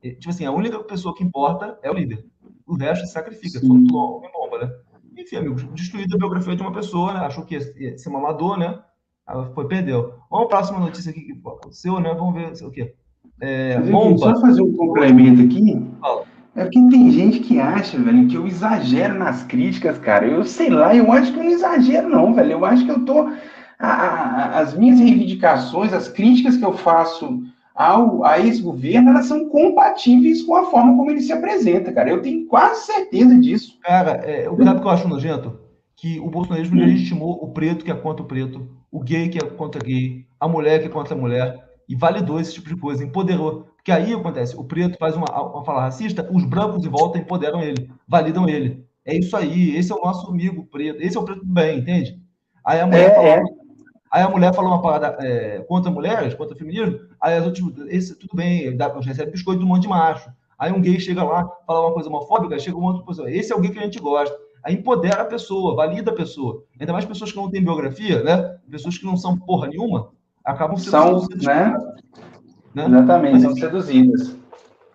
Tipo assim, a única pessoa que importa é o líder. O resto se sacrifica, só homem bomba, né? Enfim, amigos, destruída a biografia de uma pessoa, né? Achou que ia ser mamador, né? Ela foi, perdeu. Vamos a próxima notícia aqui que aconteceu, né? Vamos ver o quê. É, bomba. Só fazer um complemento aqui. Fala. É porque tem gente que acha, velho, que eu exagero nas críticas, cara. Eu sei lá, eu acho que eu não exagero, não, velho. Eu acho que eu tô. A, a, as minhas reivindicações, as críticas que eu faço ao, a esse governo, elas são compatíveis com a forma como ele se apresenta, cara. Eu tenho quase certeza disso. Cara, é, o que eu acho nojento? Que o bolsonarismo hum. legitimou o preto que é contra o preto, o gay que é contra gay, a mulher que é contra a mulher, e validou esse tipo de coisa, empoderou. Porque aí acontece, o preto faz uma, uma fala racista, os brancos de volta empoderam ele, validam ele. É isso aí, esse é o nosso amigo preto, esse é o preto do bem, entende? Aí a mulher, é, fala, é. Aí a mulher falou uma parada é, contra mulheres, contra feminismo, aí as outras, esse, tudo bem, dá, recebe biscoito de um monte de macho. Aí um gay chega lá, fala uma coisa homofóbica, chega um outro pessoa, esse é alguém que a gente gosta. Aí empodera a pessoa, valida a pessoa. Ainda mais pessoas que não têm biografia, né? Pessoas que não são porra nenhuma, acabam sendo são, né? Né? Exatamente, são seduzidas.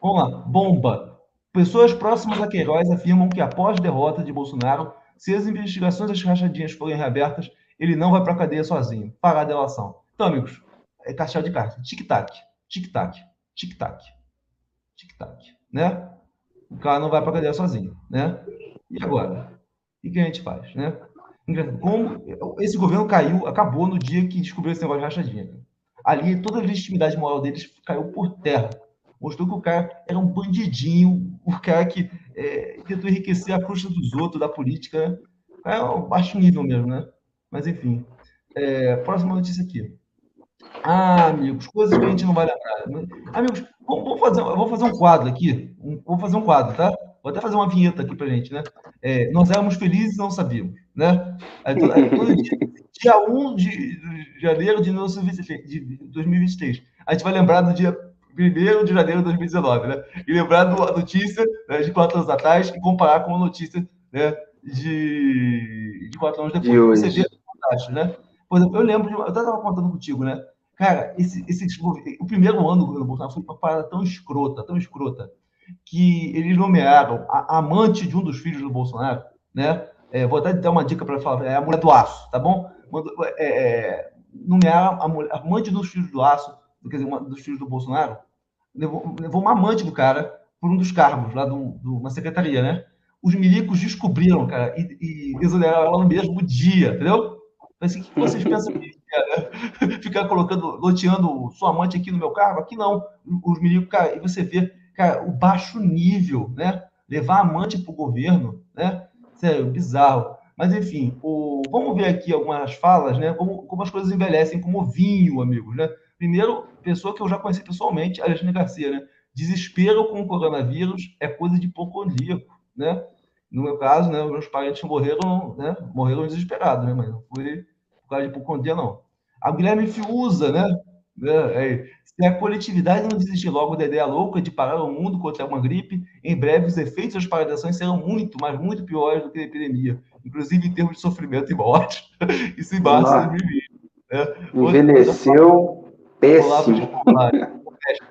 Vamos lá, bomba. Pessoas próximas a Queiroz afirmam que após a derrota de Bolsonaro, se as investigações das rachadinhas forem reabertas, ele não vai para a cadeia sozinho. Parar a delação. Então, amigos, é caixa de carta. Tic-tac, tic-tac, tic-tac, tic-tac, né? O cara não vai para a cadeia sozinho, né? E agora? O que a gente faz, né? Como esse governo caiu, acabou no dia que descobriu esse negócio de rachadinha ali toda a legitimidade moral deles caiu por terra. Mostrou que o cara era um bandidinho, o cara que é, tentou enriquecer a custa dos outros, da política. Né? É um baixo nível mesmo, né? Mas, enfim. É, próxima notícia aqui. Ah, amigos, coisas que a gente não vai lembrar. Amigos, vamos fazer, vou fazer um quadro aqui. Um, vou fazer um quadro, tá? Vou até fazer uma vinheta aqui pra gente, né? É, nós éramos felizes e não sabíamos, né? Aí, dia, dia 1 de janeiro de 2023. A gente vai lembrar do dia 1 de janeiro de 2019, né? E lembrar da notícia né, de quatro anos atrás e comparar com a notícia né, de, de quatro anos depois. De Você vê fantástico, né? Por exemplo, eu lembro, de, eu estava contando contigo, né? Cara, esse, esse, o primeiro ano do Bolsonaro foi uma parada tão escrota, tão escrota, que eles nomearam a amante de um dos filhos do Bolsonaro, né? É, vou até dar uma dica para falar, é a mulher do aço, tá bom? É, é, nomearam a, mulher, a amante dos filhos do aço, quer dizer, uma, dos filhos do Bolsonaro, levou, levou uma amante do cara por um dos cargos lá de uma secretaria, né? Os milicos descobriram, cara, e, e exoneraram ela no mesmo dia, entendeu? Assim, o que vocês pensam que é, né? Ficar colocando, loteando sua amante aqui no meu cargo? Aqui não. Os milicos, cara, e você vê, cara, o baixo nível, né? Levar amante para o governo, né? Sério, bizarro. Mas, enfim, o... vamos ver aqui algumas falas, né? Como, como as coisas envelhecem como vinho, amigos, né? Primeiro, pessoa que eu já conheci pessoalmente, Alexandre Garcia, né? Desespero com o coronavírus é coisa de poucondíaco, né? No meu caso, né? Meus parentes morreram, né? Morreram desesperados, né? Mas não foi por causa de hipocondria, não. A Guilherme Fiuza, né? É, se a coletividade não desistir logo da ideia louca de parar o mundo contra uma gripe, em breve os efeitos das paralisações serão muito, mas muito piores do que a epidemia, inclusive em termos de sofrimento e morte. Isso em março de 2020. Né? Envelheceu péssimo.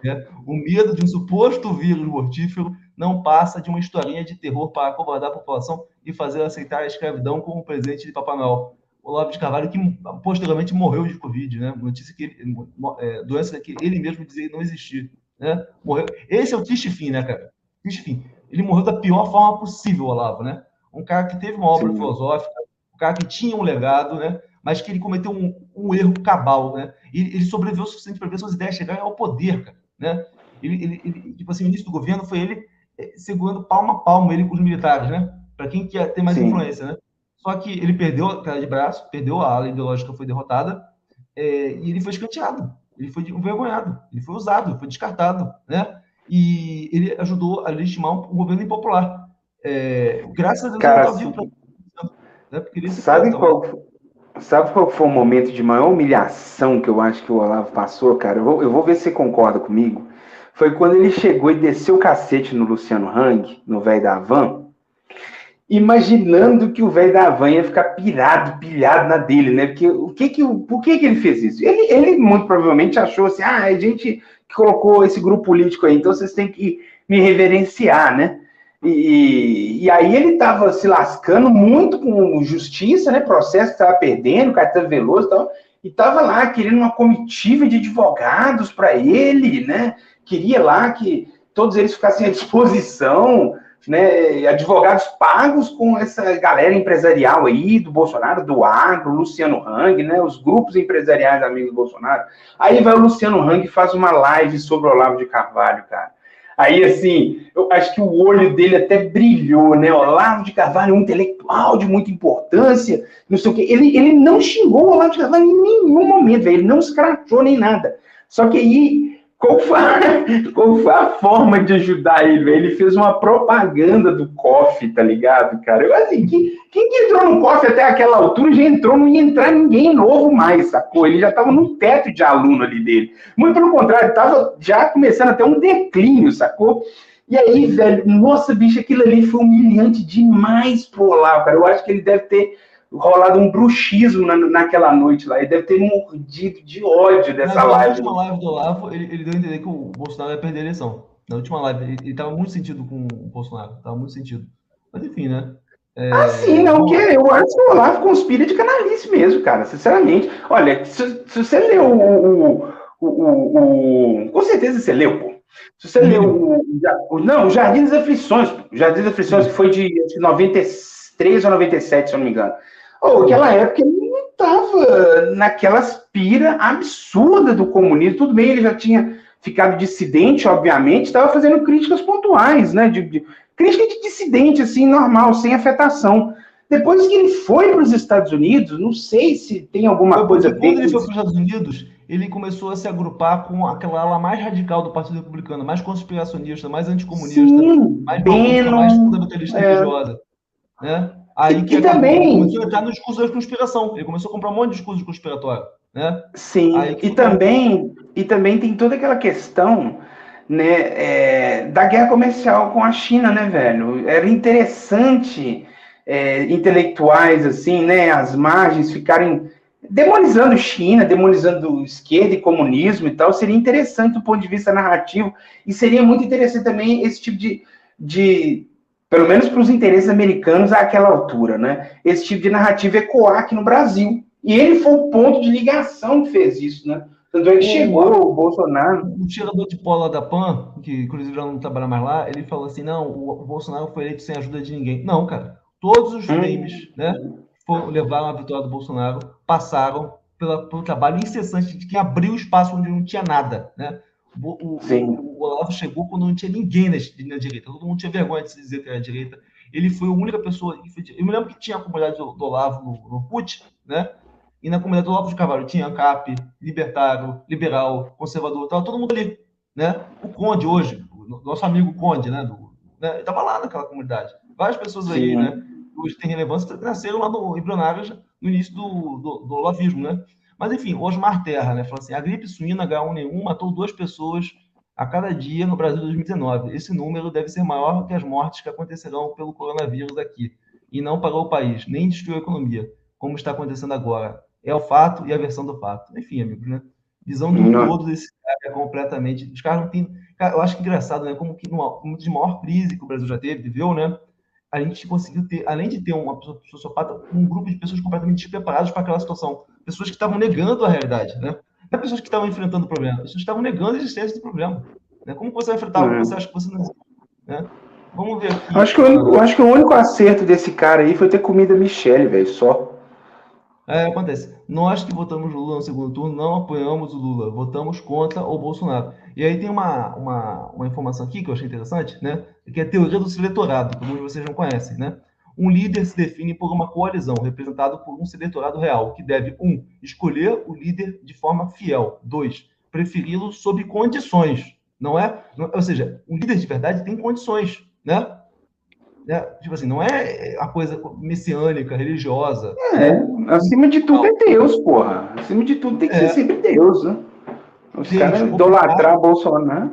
Né? O medo de um suposto vírus mortífero não passa de uma historinha de terror para acomodar a população e fazer aceitar a escravidão como presente de Papai Noel. Olavo de Carvalho, que posteriormente morreu de Covid, né? Notícia que ele, é, doença que ele mesmo dizia não existir, né? Morreu. Esse é o triste fim, né, cara? Triste fim. Ele morreu da pior forma possível, Olavo, né? Um cara que teve uma obra Sim. filosófica, um cara que tinha um legado, né? Mas que ele cometeu um, um erro cabal, né? E ele sobreviveu o suficiente para ver suas ideias chegarem ao poder, cara, né? Ele, ele, ele, tipo assim, o início do governo foi ele é, segurando palmo a palmo ele com os militares, né? Para quem quer ter mais Sim. influência, né? Só que ele perdeu a cara de braço, perdeu a ala ideológica, foi derrotada, é, e ele foi escanteado, ele foi envergonhado, ele foi usado, foi descartado, né? E ele ajudou a legitimar um, governo impopular. É, graças a Deus, Cara, tá né? Porque ele sabe, qual, sabe qual foi o momento de maior humilhação que eu acho que o Olavo passou, cara? Eu vou, eu vou ver se você concorda comigo. Foi quando ele chegou e desceu o cacete no Luciano Hang, no velho da Van, imaginando que o velho da van ia ficar pirado, pilhado na dele, né? Porque o que que, por que que ele fez isso? Ele, ele muito provavelmente achou assim, ah, a gente que colocou esse grupo político aí, então vocês têm que me reverenciar, né? E, e aí ele estava se lascando muito com justiça, né? Processo que estava perdendo, Caetano Veloso e tal, e estava lá querendo uma comitiva de advogados para ele, né? Queria lá que todos eles ficassem à disposição, né, advogados pagos com essa galera empresarial aí do Bolsonaro, do Agro, Luciano Hang, né, os grupos empresariais amigos do Bolsonaro. Aí vai o Luciano Hang e faz uma live sobre o Olavo de Carvalho, cara. Aí, assim, eu acho que o olho dele até brilhou, né? Olavo de Carvalho, um intelectual de muita importância, não sei o quê. Ele, ele não xingou o Olavo de Carvalho em nenhum momento, véio. ele não escrachou nem nada. Só que aí qual foi, a, qual foi a forma de ajudar ele? Ele fez uma propaganda do COF, tá ligado, cara? Eu assim, quem, quem que entrou no COF até aquela altura já entrou, não ia entrar ninguém novo mais, sacou? Ele já estava no teto de aluno ali dele. Muito pelo contrário, estava já começando até um declínio, sacou? E aí, velho, nossa, bicho, aquilo ali foi humilhante demais pro Olavo, cara. Eu acho que ele deve ter rolado um bruxismo na, naquela noite lá. Ele deve ter mordido de ódio dessa live. Na última live do Olavo, ele, ele deu a entender que o Bolsonaro ia perder a eleição. Na última live, ele, estava muito sentido com o Bolsonaro. Tava muito sentido. Mas enfim, né? É... Ah, sim, não, que eu acho que o Olavo conspira de canalice mesmo, cara, sinceramente. Olha, se, se você leu o, o, o, o, Com certeza você leu, pô. Se você leu o, o, Não, o Jardim das Aflições, o Jardim das Aflições, que foi de, de 93 ou 97, se eu não me engano. Ou aquela época ele não estava naquela aspira absurda do comunismo. Tudo bem, ele já tinha ficado dissidente, obviamente, estava fazendo críticas pontuais, né? De, de, crítica de dissidente, assim, normal, sem afetação. Depois que ele foi para os Estados Unidos, não sei se tem alguma coisa porque Quando ele foi para os Estados Unidos, ele começou a se agrupar com aquela ala mais radical do Partido Republicano, mais conspiracionista, mais anticomunista, Sim, mais maluca, mais Bannon, fundamentalista é. religiosa. Né? Aí que e acabou- também- começou a entrar no discurso da conspiração. Ele começou a comprar um monte de discurso conspiratório. Né? Sim, Aí que e ficou- também, e também tem toda aquela questão né, é, da guerra comercial com a China, né, velho? Era interessante é, intelectuais, assim, né, as margens ficarem demonizando China, demonizando esquerda e comunismo e tal, seria interessante do ponto de vista narrativo, e seria muito interessante também esse tipo de, de pelo menos para os interesses americanos àquela altura, né, esse tipo de narrativa ecoar aqui no Brasil. E ele foi o ponto de ligação que fez isso, né? Tanto é que chegou o Bolsonaro. O tirador de lá da PAN, que inclusive já não trabalha mais lá, ele falou assim: não, o Bolsonaro foi eleito sem ajuda de ninguém. Não, cara. Todos os Hum. né, foram, levaram a vitória do Bolsonaro, passaram pela, pelo trabalho incessante de quem abriu espaço onde não tinha nada, né? O, o- o Olavo chegou quando não tinha ninguém na, na direita, todo mundo tinha vergonha de se dizer que era direita. Ele foi a única pessoa. Eu me lembro que tinha a comunidade do, do Olavo no, no PUT, né? E na comunidade do Olavo de Carvalho tinha ANCAP, libertário, liberal, conservador, tava todo mundo ali, né? O Conde hoje, o nosso amigo Conde, né? Do, né? Ele tava lá naquela comunidade. Várias pessoas aí, Sim. né? que Hoje tem relevância, nasceram lá no embrionários no início do, do, do olavismo, né? Mas enfim, Osmar Terra, né? Falou assim: a gripe suína H1N1 matou duas pessoas a cada dia no Brasil em 2019. Esse número deve ser maior que as mortes que acontecerão pelo coronavírus aqui. E não parou o país, nem destruiu a economia, como está acontecendo agora. É o fato e a versão do fato. Enfim, amigos, né? Visão do todo desse cara é completamente. Os caras não têm. Cara, eu acho engraçado, né? Como que numa momento de maior crise que o Brasil já teve, viveu, né? A gente conseguiu ter, além de ter uma pessoa sociopata, um grupo de pessoas completamente despreparadas para aquela situação. Pessoas que estavam negando a realidade, né? Não é pessoas que estavam enfrentando o problema, pessoas que estavam negando a existência do problema. Né? Como que você vai enfrentar algo que É. você acha que você não. Né? Vamos ver aqui. Acho, que o, único- eu acho que o único acerto desse cara aí foi ter comido a Michelle, velho, só. É, acontece. Nós que votamos Lula no segundo turno não apoiamos o Lula, votamos contra o Bolsonaro. E aí tem uma, uma, uma informação aqui que eu achei interessante, né? Que é a teoria do seletorado, que alguns de vocês não conhecem, né? Um líder se define por uma coalizão, representado por um seletorado real, que deve, um, escolher o líder de forma fiel. Dois, preferi-lo sob condições. Não é? ou seja, um líder de verdade tem condições, né? né? Tipo assim, não é a coisa messiânica, religiosa. É, acima de tudo é Deus, porra. Acima de tudo tem que É. ser sempre Deus, né? Os caras idolatrar Bolsonaro.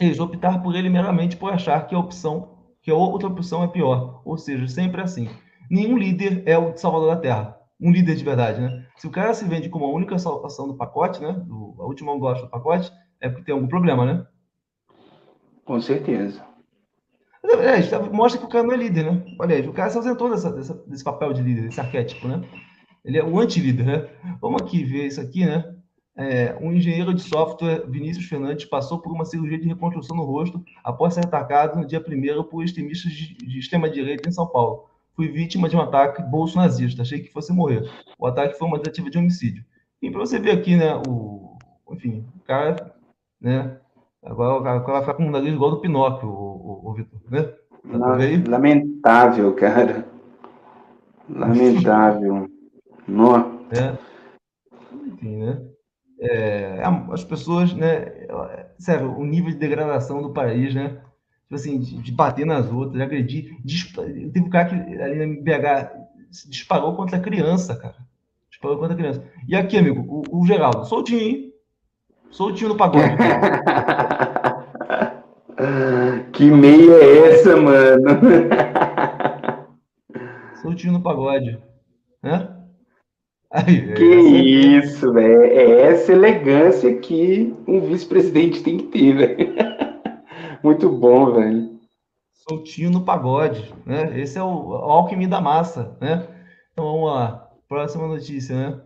eles optar por ele meramente por achar que a opção, que a outra opção é pior. Ou seja, sempre assim. Nenhum líder é o salvador da terra. Um líder de verdade, né? Se o cara se vende como a única salvação do pacote, né? Do, a última gosta do pacote, é porque tem algum problema, né? Com certeza. É, isso mostra que o cara não é líder, né? Olha aí, o cara se ausentou dessa, dessa- desse papel de líder, desse arquétipo, né? Ele é o anti-líder, né? Vamos aqui ver isso aqui, né? É, um engenheiro de software, Vinícius Fernandes, passou por uma cirurgia de reconstrução no rosto após ser atacado no dia 1 por extremistas de, de extrema-direita em São Paulo. Fui vítima de um ataque bolsonarista, achei que fosse morrer. O ataque foi uma tentativa de homicídio. E para você ver aqui, né, o, enfim, o cara, né, agora o cara vai ficar com o nariz igual do Pinóquio, o, o, o Vitor, né? Tá? Lamentável, cara. Lamentável. Nó. né? Enfim, né? É, a- as pessoas, né? Sério, o nível de degradação do país, né? Tipo assim, de, de bater nas outras, de agredir. dispa- Teve um cara que ali na BH se disparou contra a criança, cara. Disparou contra a criança. E aqui, amigo, o, o Geraldo, soltinho, hein? Soltinho no pagode. que meia é essa, mano? soltinho no pagode. Né? Aí, Que essa- isso, velho. É essa elegância que um vice-presidente tem que ter, velho. Muito bom, velho. soltinho no pagode, né? Esse é o, alquimia da massa, né? Então vamos lá, próxima notícia, né?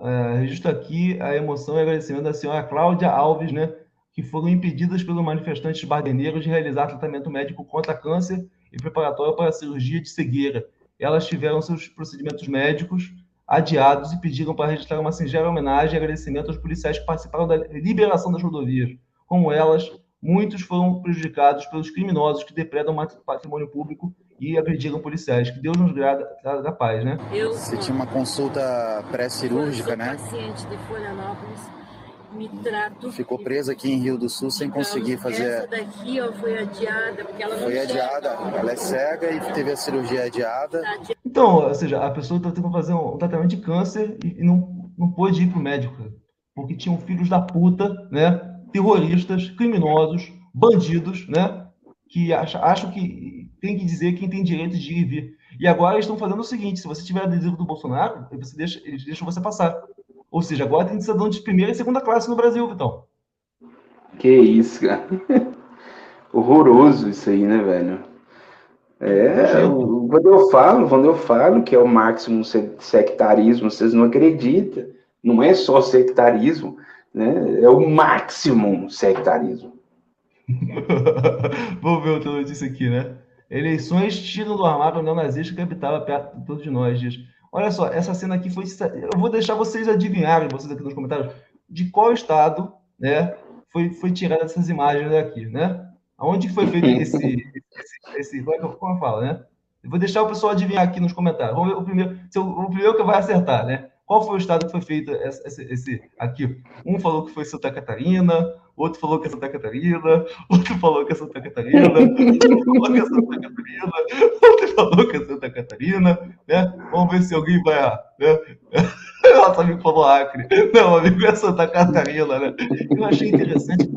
É, registro aqui a emoção e agradecimento da senhora Cláudia Alves, né? Que foram impedidas pelos manifestantes bardeneiros de realizar tratamento médico contra câncer e preparatório para a cirurgia de cegueira. Elas tiveram seus procedimentos médicos adiados e pediram para registrar uma singela homenagem e agradecimento aos policiais que participaram da liberação das rodovias. Como elas, muitos foram prejudicados pelos criminosos que depredam patrimônio público e agrediram policiais. Que Deus nos grada da paz, né? Eu Você tinha uma consulta pré-cirúrgica, né? paciente de Florianópolis me trato. Ficou presa aqui em Rio do Sul sem conseguir fazer. Essa daqui ó, foi adiada, porque ela Foi adiada. Ela é cega e teve a cirurgia adiada. Tá então, ou seja, a pessoa está tentando fazer um tratamento de câncer e não, não pôde ir para o médico, porque tinham filhos da puta, né? Terroristas, criminosos, bandidos, né? Que acham, acham que tem que dizer quem tem direito de ir e vir. E agora eles estão fazendo o seguinte: se você tiver adesivo do Bolsonaro, você deixa, eles deixam você passar. Ou seja, agora tem cidadão de primeira e segunda classe no Brasil, Vitão. Que isso, cara. Horroroso isso aí, né, velho? É, o, quando eu falo, quando eu falo que é o máximo sectarismo, vocês não acreditam. Não é só sectarismo, né? É o máximo sectarismo. Vamos ver outra notícia aqui, né? Eleições tiram do armário neonazista que habitava perto de todos nós. Diz. Olha só, essa cena aqui foi. Eu vou deixar vocês adivinharem, vocês aqui nos comentários, de qual estado né, foi, foi tirada essas imagens aqui, né? Aonde foi feito esse. esse, esse como, é como eu falo, né? Eu vou deixar o pessoal adivinhar aqui nos comentários. Vamos ver o primeiro, o primeiro que vai acertar, né? Qual foi o estado que foi feito esse, esse, aqui? Um falou que foi Santa Catarina, outro falou que é Santa Catarina, outro falou que é Santa Catarina, outro falou que é Santa Catarina, outro falou que é Santa Catarina, né? Vamos ver se alguém vai. Né? Nosso amigo falou Acre. Não, amigo é Santa Catarina, né? Eu achei interessante,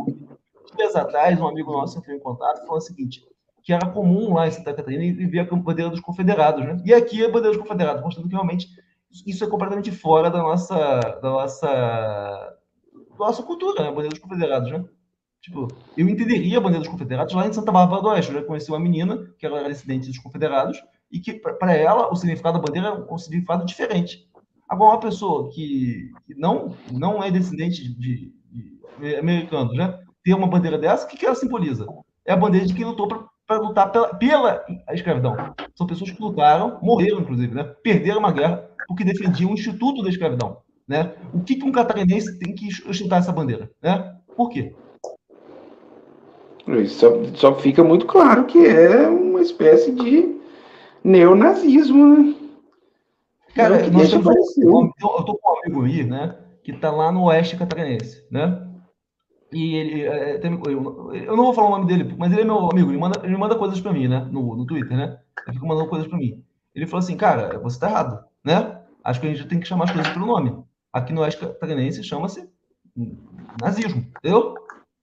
dias atrás, um amigo nosso entrou em contato e falou o seguinte: que era comum lá em Santa Catarina e ver a bandeira dos confederados, né? E aqui a bandeira dos confederados, mostrando que realmente isso é completamente fora da nossa, da nossa, nossa cultura, né? Bandeira dos confederados, né? Tipo, eu entenderia a bandeira dos confederados lá em Santa Bárbara do Oeste. Eu já conheci uma menina que era descendente dos confederados e que, para ela, o significado da bandeira é um significado diferente. Agora, uma pessoa que, que não, não é descendente de, de, de americanos, né? Ter uma bandeira dessa, o que, que ela simboliza? É a bandeira de quem lutou para lutar pela, pela escravidão. São pessoas que lutaram, morreram, inclusive, né? Perderam uma guerra porque defendia o Instituto da Escravidão. Né? O que, que um catarinense tem que ostentar essa bandeira? Né? Por quê? Só, só fica muito claro que é uma espécie de neonazismo, né? Cara, eu, nós temos um, eu tô com um amigo aí, né? Que tá lá no oeste catarinense, né? E ele. É, tem, eu, eu, não vou falar o nome dele, mas ele é meu amigo, ele manda, ele manda coisas para mim, né? No, no Twitter, né? Ele fica mandando coisas para mim. Ele falou assim, cara, você tá errado né? Acho que a gente tem que chamar as coisas pelo nome. Aqui no Oeste Catarinense chama-se nazismo, entendeu?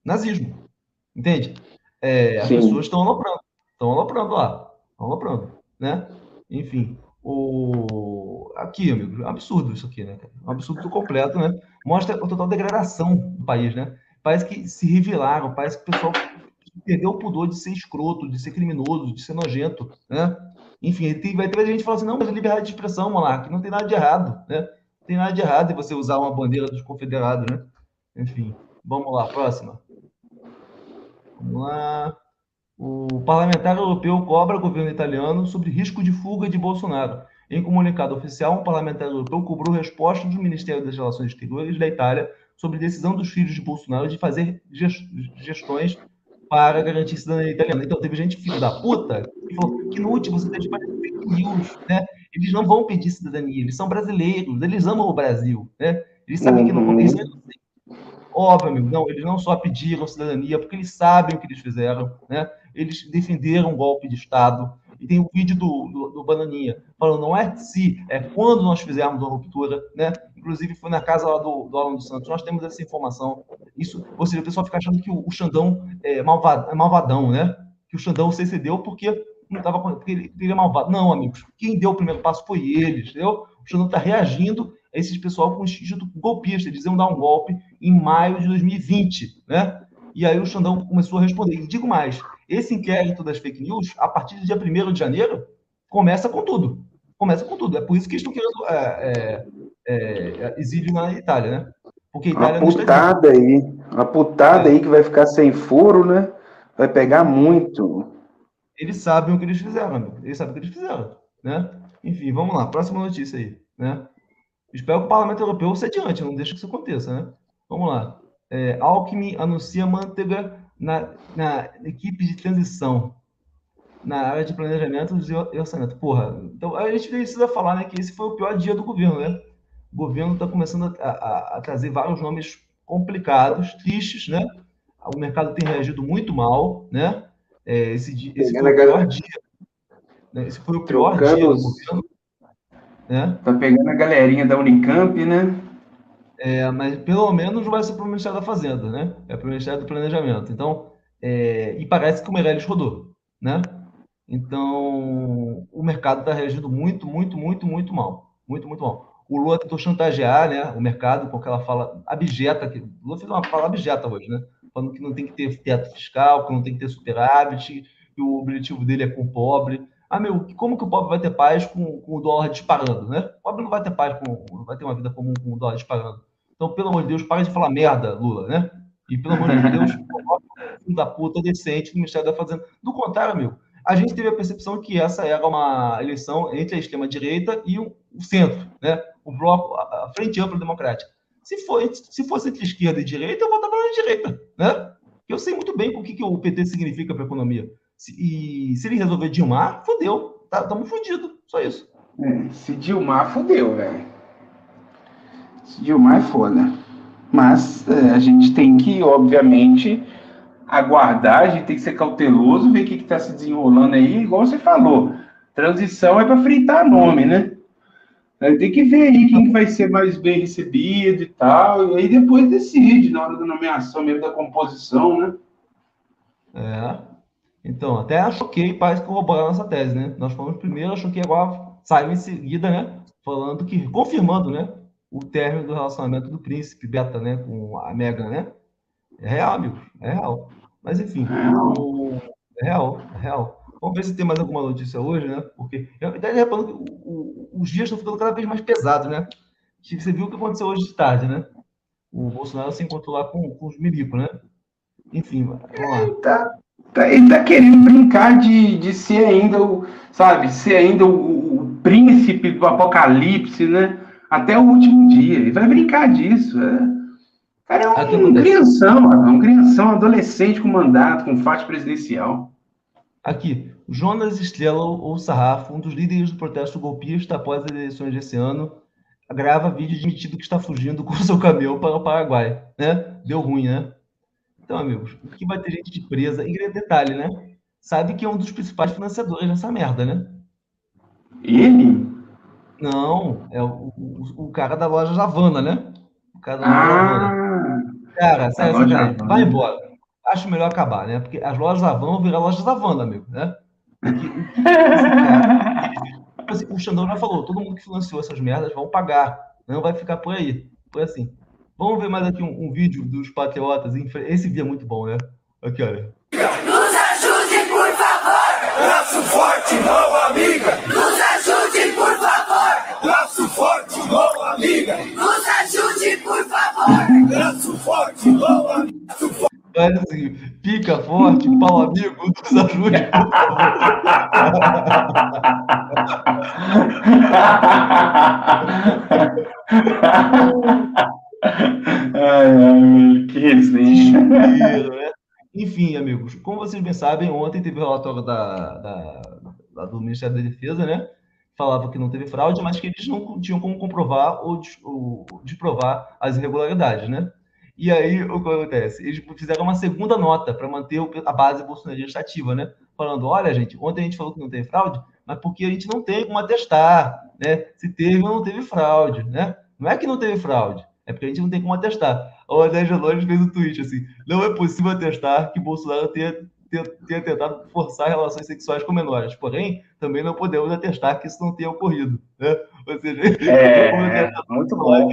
Nazismo, entende? É, as Sim. pessoas estão aloprando, estão aloprando lá, estão aloprando, né? Enfim, o... aqui, amigo, é um absurdo isso aqui, né? Um absurdo completo, né? Mostra a total degradação do país, né? Parece que se revelaram, parece que o pessoal perdeu o pudor de ser escroto, de ser criminoso, de ser nojento, né? Enfim, vai ter gente que fala assim, não, mas é liberdade de expressão, Monark, não tem nada de errado, né? Não tem nada de errado em você usar uma bandeira dos confederados, né? Enfim, vamos lá, próxima. Vamos lá. O parlamentar europeu cobra governo italiano sobre risco de fuga de Bolsonaro. Em comunicado oficial, um parlamentar europeu cobrou resposta do Ministério das Relações Exteriores da Itália sobre a decisão dos filhos de Bolsonaro de fazer gestões para garantir cidadania italiana. Então, teve gente filho da puta que falou que inútil você deixa para fake news, né? Eles não vão pedir cidadania, eles são brasileiros, eles amam o Brasil, né? Eles sabem que não vão pedir Óbvio, amigo, não, eles não só pediram cidadania, porque eles sabem o que eles fizeram, né? Eles defenderam um golpe de Estado. E tem o vídeo do, do, do, Bananinha falando, não é se, é quando nós fizermos a ruptura, né? Inclusive, foi na casa lá do, do Alan dos Santos, nós temos essa informação. Isso, ou seja, o pessoal fica achando que o, o Xandão é, malvad, é malvadão, né? Que o Xandão se cedeu porque não estava porque ele, ele é malvado. Não, amigos, quem deu o primeiro passo foi eles, entendeu? O Xandão está reagindo a esses pessoal com o Instituto Golpista. Eles iam dar um golpe em maio de 2020, né? E aí o Xandão começou a responder. E digo mais, esse inquérito das fake news, a partir do dia 1 de janeiro, começa com tudo. Começa com tudo. É por isso que eles estão querendo é, é, é, exílio na Itália, né? Porque a Itália a putada aí, a putada aí que vai ficar sem furo, né? Vai pegar muito. Eles sabem o que eles fizeram, amigo. Eles sabem o que eles fizeram, né? Enfim, vamos lá. Próxima notícia aí, né? Espero que o Parlamento Europeu se adiante, não deixe que isso aconteça, né? Vamos lá. É, Alckmin anuncia manteiga na, na equipe de transição, na área de planejamento e orçamento. Porra, então a gente precisa falar né, que esse foi o pior dia do governo, né? O governo está começando a, a, a, trazer vários nomes complicados, tristes, né? O mercado tem reagido muito mal, né? É, esse, esse foi o pior dia. Né? Esse foi o pior dia do governo. Né? Tá pegando a galerinha da Unicamp, né? É, mas pelo menos vai ser para o Ministério da Fazenda, né? É para o Ministério do Planejamento. Então, é, e parece que o Meirelles rodou, né? Então, o mercado está reagindo muito, muito, muito, muito mal. Muito, muito mal. O Lula tentou chantagear né, o mercado com aquela fala abjeta. Que, o Lula fez uma fala abjeta hoje, né? Falando que não tem que ter teto fiscal, que não tem que ter superávit, que o objetivo dele é com o pobre. Ah, meu, como que o pobre vai ter paz com, com o dólar disparando, né? O pobre não vai ter paz, com, não vai ter uma vida comum com o dólar disparando. Então, pelo amor de Deus, para de falar merda, Lula, né? E, pelo amor de Deus, um da puta decente no Ministério da Fazenda. Do contrário, amigo, a gente teve a percepção que essa era uma eleição entre a extrema-direita e o, centro, né? O bloco, a, Frente Ampla Democrática. Se, for, se fosse entre esquerda e direita, eu votava na direita, né? Eu sei muito bem o que, que o PT significa para a economia. Se, e se ele resolver Dilmar, fodeu. Estamos tá, fodidos, só isso. É, se Dilmar, fodeu, velho. Se Dilmar é foda. Mas é, a gente tem que, obviamente, aguardar, a gente tem que ser cauteloso, ver o que está se desenrolando aí, igual você falou. Transição é para fritar nome, né? Tem que ver aí quem vai ser mais bem recebido e tal, e aí depois decide, na hora da nomeação mesmo, da composição, né? É. Então, até a Choquei parece corroborar a nossa tese, né? Nós fomos primeiro, a Choquei agora saiu em seguida, né? Falando que, confirmando, né? O término do relacionamento do príncipe Beta, né? Com a Megan, né? É real, amigo. É real. Mas, enfim, o... é real, é real. Vamos ver se tem mais alguma notícia hoje, né? Porque eu até reparando que o, o, os dias estão ficando cada vez mais pesados, né? Você viu o que aconteceu hoje de tarde, né? O Bolsonaro se encontrou lá com, com os milicos, né? Enfim, vamos lá. Ele tá, tá, ele tá querendo brincar de, de ser ainda o, sabe, ser ainda o, o príncipe do apocalipse, né? Até o último dia. Ele vai brincar disso. É. Cara, é um, um crianção, mano, um crianção, um adolescente com mandato, com faixa presidencial. Aqui, Jonas Estrela ou Sarrafo, um dos líderes do protesto golpista após as eleições desse ano, grava vídeo admitido que está fugindo com seu caminhão para o Paraguai, né? Deu ruim, né? Então, amigos, o que vai ter gente de presa? E detalhe, né? Sabe que é um dos principais financiadores dessa merda, né? Ele? Não, é o, o, o cara da loja Javana, né? O cara da loja ah. Javana. Cara, sério, sério, vai embora. Acho melhor acabar, né? Porque as lojas da Van vão virar lojas da Wanda, amigo, né? Tipo assim, o Xandão já falou, todo mundo que financiou essas merdas vão pagar. Não vai ficar por aí. Foi assim. Vamos ver mais aqui um, um vídeo dos patriotas. Esse vídeo é muito bom, né? Aqui, olha. Forte, pau amigo, nos ajude, ai, ai, que resenha. né? Enfim, amigos, como vocês bem sabem, ontem teve o relatório da, da, da, do Ministério da Defesa, né? Falava que não teve fraude, mas que eles não tinham como comprovar ou, ou provar as irregularidades, né? E aí, o que acontece? Eles fizeram uma segunda nota para manter a base bolsonarista ativa, né? Falando, olha, gente, ontem a gente falou que não teve fraude, mas porque a gente não tem como atestar, né? Se teve ou não teve fraude, né? Não é que não teve fraude, é porque a gente não tem como atestar. O André Gelores fez um tweet assim, não é possível atestar que Bolsonaro tenha, tenha, tenha tentado forçar relações sexuais com menores, porém, também não podemos atestar que isso não tenha ocorrido, né? Ou seja, é, é muito bom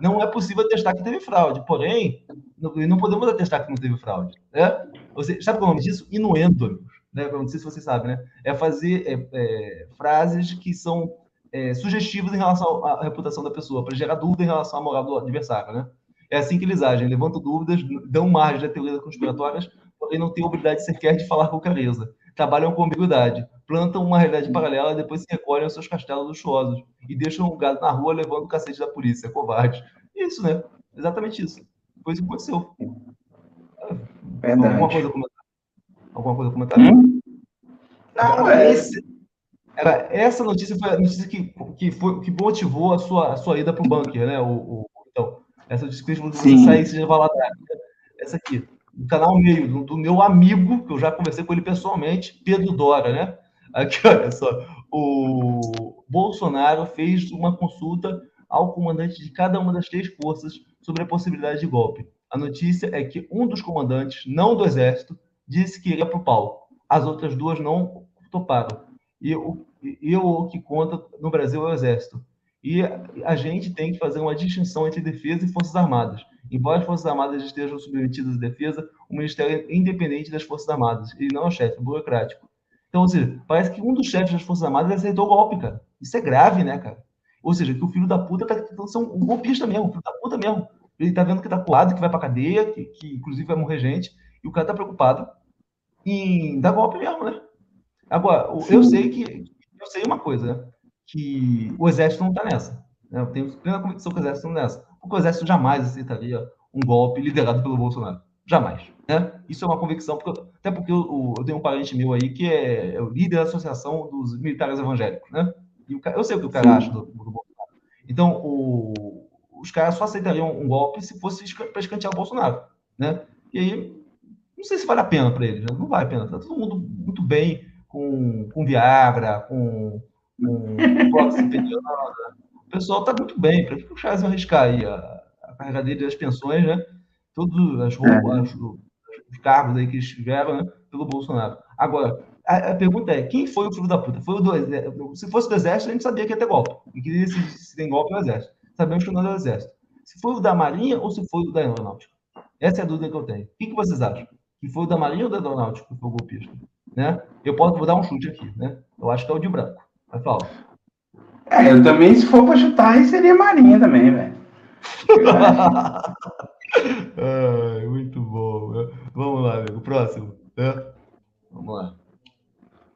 não é possível atestar que teve fraude. Porém, não, podemos atestar que não teve fraude. Né? Você, sabe qual é o nome disso? Inuendo, né? Não sei se você sabe, né? É fazer é, é, frases que são é, sugestivas em relação à reputação da pessoa, para gerar dúvida em relação à moral do adversário, né? É assim que eles agem, levantam dúvidas, dão margem a teorias conspiratórias, porém não têm a sequer de falar com clareza. Trabalham com ambiguidade. plantam uma realidade paralela e depois se recolhem aos seus castelos luxuosos e deixam o gado na rua levando o cacete da polícia, covarde. Isso, né? Exatamente isso. Foi isso que aconteceu. Verdade. Alguma coisa a comentar? Alguma coisa a comentar? Hum? Não, é. Esse- era, essa notícia foi a notícia que, que, foi, que motivou a sua, a sua ida para o bunker, né? O, o- então, essa notícia que fez você sair e seja Valadares. Essa aqui, do canal meio, do, meu amigo, que eu já conversei com ele pessoalmente, Pedro Dora, né? Aqui, olha só. O Bolsonaro fez uma consulta ao comandante de cada uma das três forças sobre a possibilidade de golpe. A notícia é que um dos comandantes, não do exército, disse que iria para o pau. As outras duas não toparam. E o, e o que conta no Brasil é o exército. E a gente tem que fazer uma distinção entre defesa e forças armadas. Embora as forças armadas estejam submetidas à defesa, o ministério é independente das forças armadas. Ele não é o chefe, é burocrático. Então, ou seja, parece que um dos chefes das forças armadas aceitou o golpe, cara. Isso é grave, né, cara? Ou seja, que o filho da puta tá tentando ser um golpista mesmo, filho da puta mesmo. Ele tá vendo que tá colado, que vai pra cadeia, que, que inclusive vai morrer gente, e o cara tá preocupado em dar golpe mesmo, né? Agora, o- eu sei que eu sei uma coisa, né? Que o exército não tá nessa. né? Eu tenho plena convicção que o exército não tá nessa. Porque o exército jamais aceitaria um golpe liderado pelo Bolsonaro. Jamais. Né? Isso é uma convicção, porque, até porque eu, eu tenho um parente meu aí que é, é o líder da Associação dos Militares Evangélicos, né? E o, eu sei o que o cara acha do, do Bolsonaro. Então, o- os caras só aceitariam um golpe se fosse para escantear o Bolsonaro, né? E aí, não sei se vale a pena para eles, né? não vale a pena. Tá todo mundo muito bem com, com Viagra, com, O pessoal tá muito bem. Para que caras vão arriscar aí a, a carga dele das pensões, né? Todas as roupas, os, os cargos aí que eles tiveram, né? Pelo Bolsonaro. Agora, a, a pergunta é: quem foi o filho da puta? Foi o do exército? Se fosse do exército, a gente sabia que ia ter golpe. E que se, se tem golpe é o exército. Sabemos que não é do exército. Se foi o da Marinha ou se foi o da Aeronáutica? Essa é a dúvida que eu tenho. O que, que vocês acham? Que foi o da Marinha ou da Aeronáutica que foi o golpista? Né? Eu posso vou dar um chute aqui, né? Eu acho que é o de branco. Vai falar. É, eu também, se for pra chutar, aí seria Marinha também, velho. Ai, muito bom. Vamos lá, amigo. Próximo. né? Vamos lá.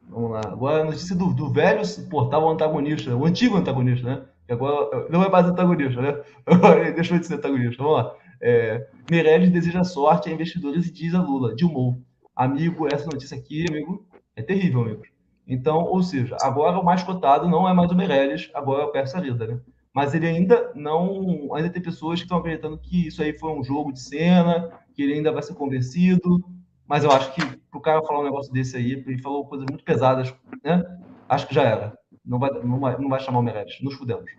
Vamos lá. Agora a notícia do, do velho portal antagonista, o antigo antagonista, né? Que agora não é mais antagonista, né? Agora deixou de ser antagonista. Vamos lá. É, Meirelles deseja sorte a investidores e diz a Lula, Dilmou. Amigo, essa notícia aqui, amigo, é terrível, amigo. Então, ou seja, agora o mais cotado não é mais o Meirelles, agora é o Persa Lida, né? Mas ele ainda não. Ainda tem pessoas que estão acreditando que isso aí foi um jogo de cena, que ele ainda vai ser convencido. Mas eu acho que pro cara falar um negócio desse aí, ele falou coisas muito pesadas, né? Acho que já era. Não vai, não vai, não vai chamar o Meirelles. Nos fudemos.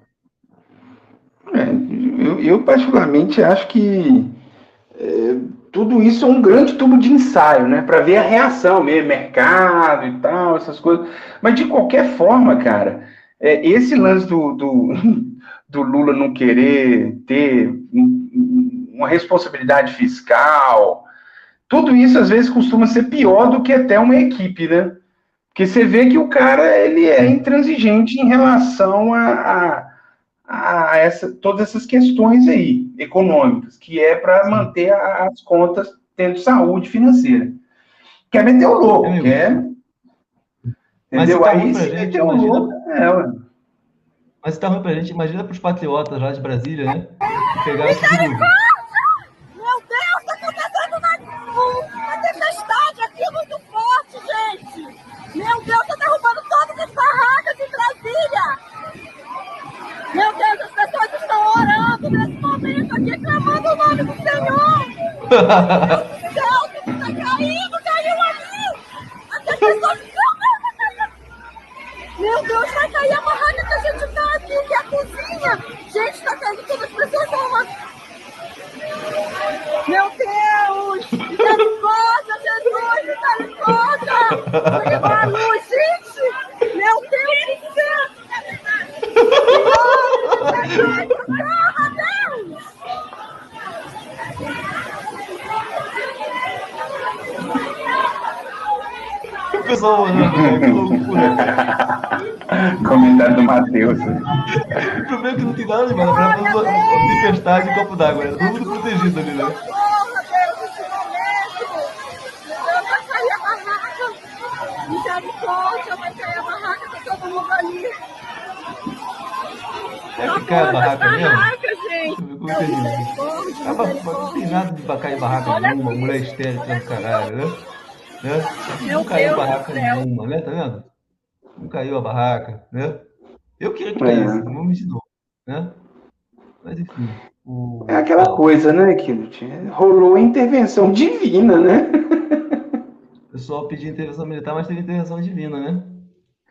É, eu, eu particularmente acho que é, tudo isso é um grande tubo de ensaio, né? Para ver a reação mesmo, mercado e tal, essas coisas. Mas de qualquer forma, cara, é, esse lance do, do, do Lula não querer ter um- um- uma responsabilidade fiscal, tudo isso às vezes costuma ser pior do que até uma equipe, né? Porque você vê que o cara ele é intransigente em relação a, a a essa, todas essas questões aí, econômicas, que é para manter a- as contas tendo saúde financeira. Quer meter o louco, Amigo. quer. Mas Entendeu? tá Aí se gente, meter o imagina- louco, é, ué. Mas se tá ruim pra gente, imagina pros patriotas lá de Brasília, né? Pegar esse dilúvio. Meu Deus, tá acontecendo uma, uma tempestade aqui muito forte, gente. Meu Deus, tá derrubando todas as barracas em Brasília. Meu Deus, as pessoas estão orando aqui, clamando o nome do Senhor. Meu Deus, tudo tá caindo, caiu ali. Pessoas... Meu Deus, vai cair a barraca que a gente tá aqui, que é a cozinha. Gente, tá caindo todas as pessoas estão lá. Meu Deus! Misericórdia, Jesus! Misericórdia! Leva a luz, gente! Meu Deus do céu! Senhor, socorra, Deus! O pessoal olhando, né? que loucura. Comentário do Matheus. O problema é que não tem nada né? Pra uma tempestade em copo d'água, né? Todo mundo protegido ali, né? Misericórdia, vai cair a barraca, tá todo mundo ali. É que cai a barraca mesmo? Misericórdia, Ah, Não tem nada de cair barraca nenhuma, mulher do caralho, né? Né? Meu Não caiu Deus barraca nenhuma, né? Tá vendo? Não caiu a barraca, né? Eu queria que É. caísse, não vamos de novo, né? Mas enfim. O... É aquela coisa, né, Kilt? Rolou a intervenção divina, né? O pessoal pediu intervenção militar, mas teve intervenção divina, né?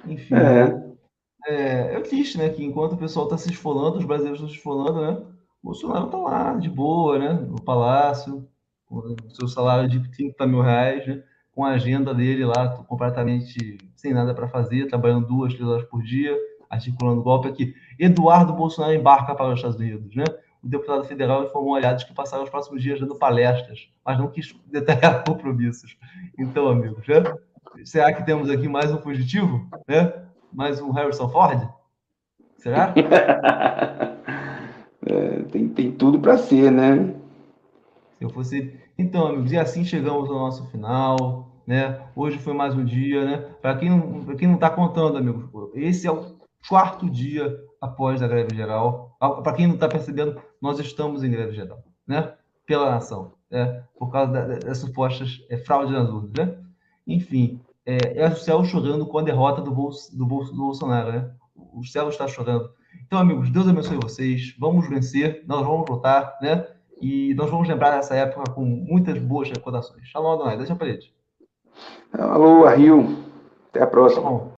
Enfim. É. É, é triste, né? Que enquanto o pessoal está se esfolando, os brasileiros estão se esfolando, né? O Bolsonaro está lá, de boa, né? No palácio, com o seu salário de 30 mil reais, né? Com a agenda dele lá completamente sem nada para fazer, trabalhando duas, três horas por dia, articulando golpe aqui. Eduardo Bolsonaro embarca para os Estados Unidos, né? O deputado federal informou aliados que passaram os próximos dias dando palestras, mas não quis detalhar compromissos. Então, amigos, né? Será que temos aqui mais um fugitivo, né? Mais um Harrison Ford? Será? É, tem, tem tudo para ser, né? Se eu fosse. Então, amigos, e assim chegamos ao nosso final, né? Hoje foi mais um dia, né? Para quem não, para quem não está contando, amigos, esse é o quarto dia após a greve geral. Para quem não está percebendo, nós estamos em greve geral, né? Pela nação, né? Por causa da- das supostas é, fraude nas urnas, né? Enfim, é, é o céu chorando com a derrota do, Bols, do, Bols, do Bolsonaro, né? O céu está chorando. Então, amigos, Deus abençoe vocês. Vamos vencer, nós vamos lutar, né? E nós vamos lembrar dessa época com muitas boas recordações. Shalom, Adonai. Deixa a parede. Alô, Rio. Até a próxima. Bom.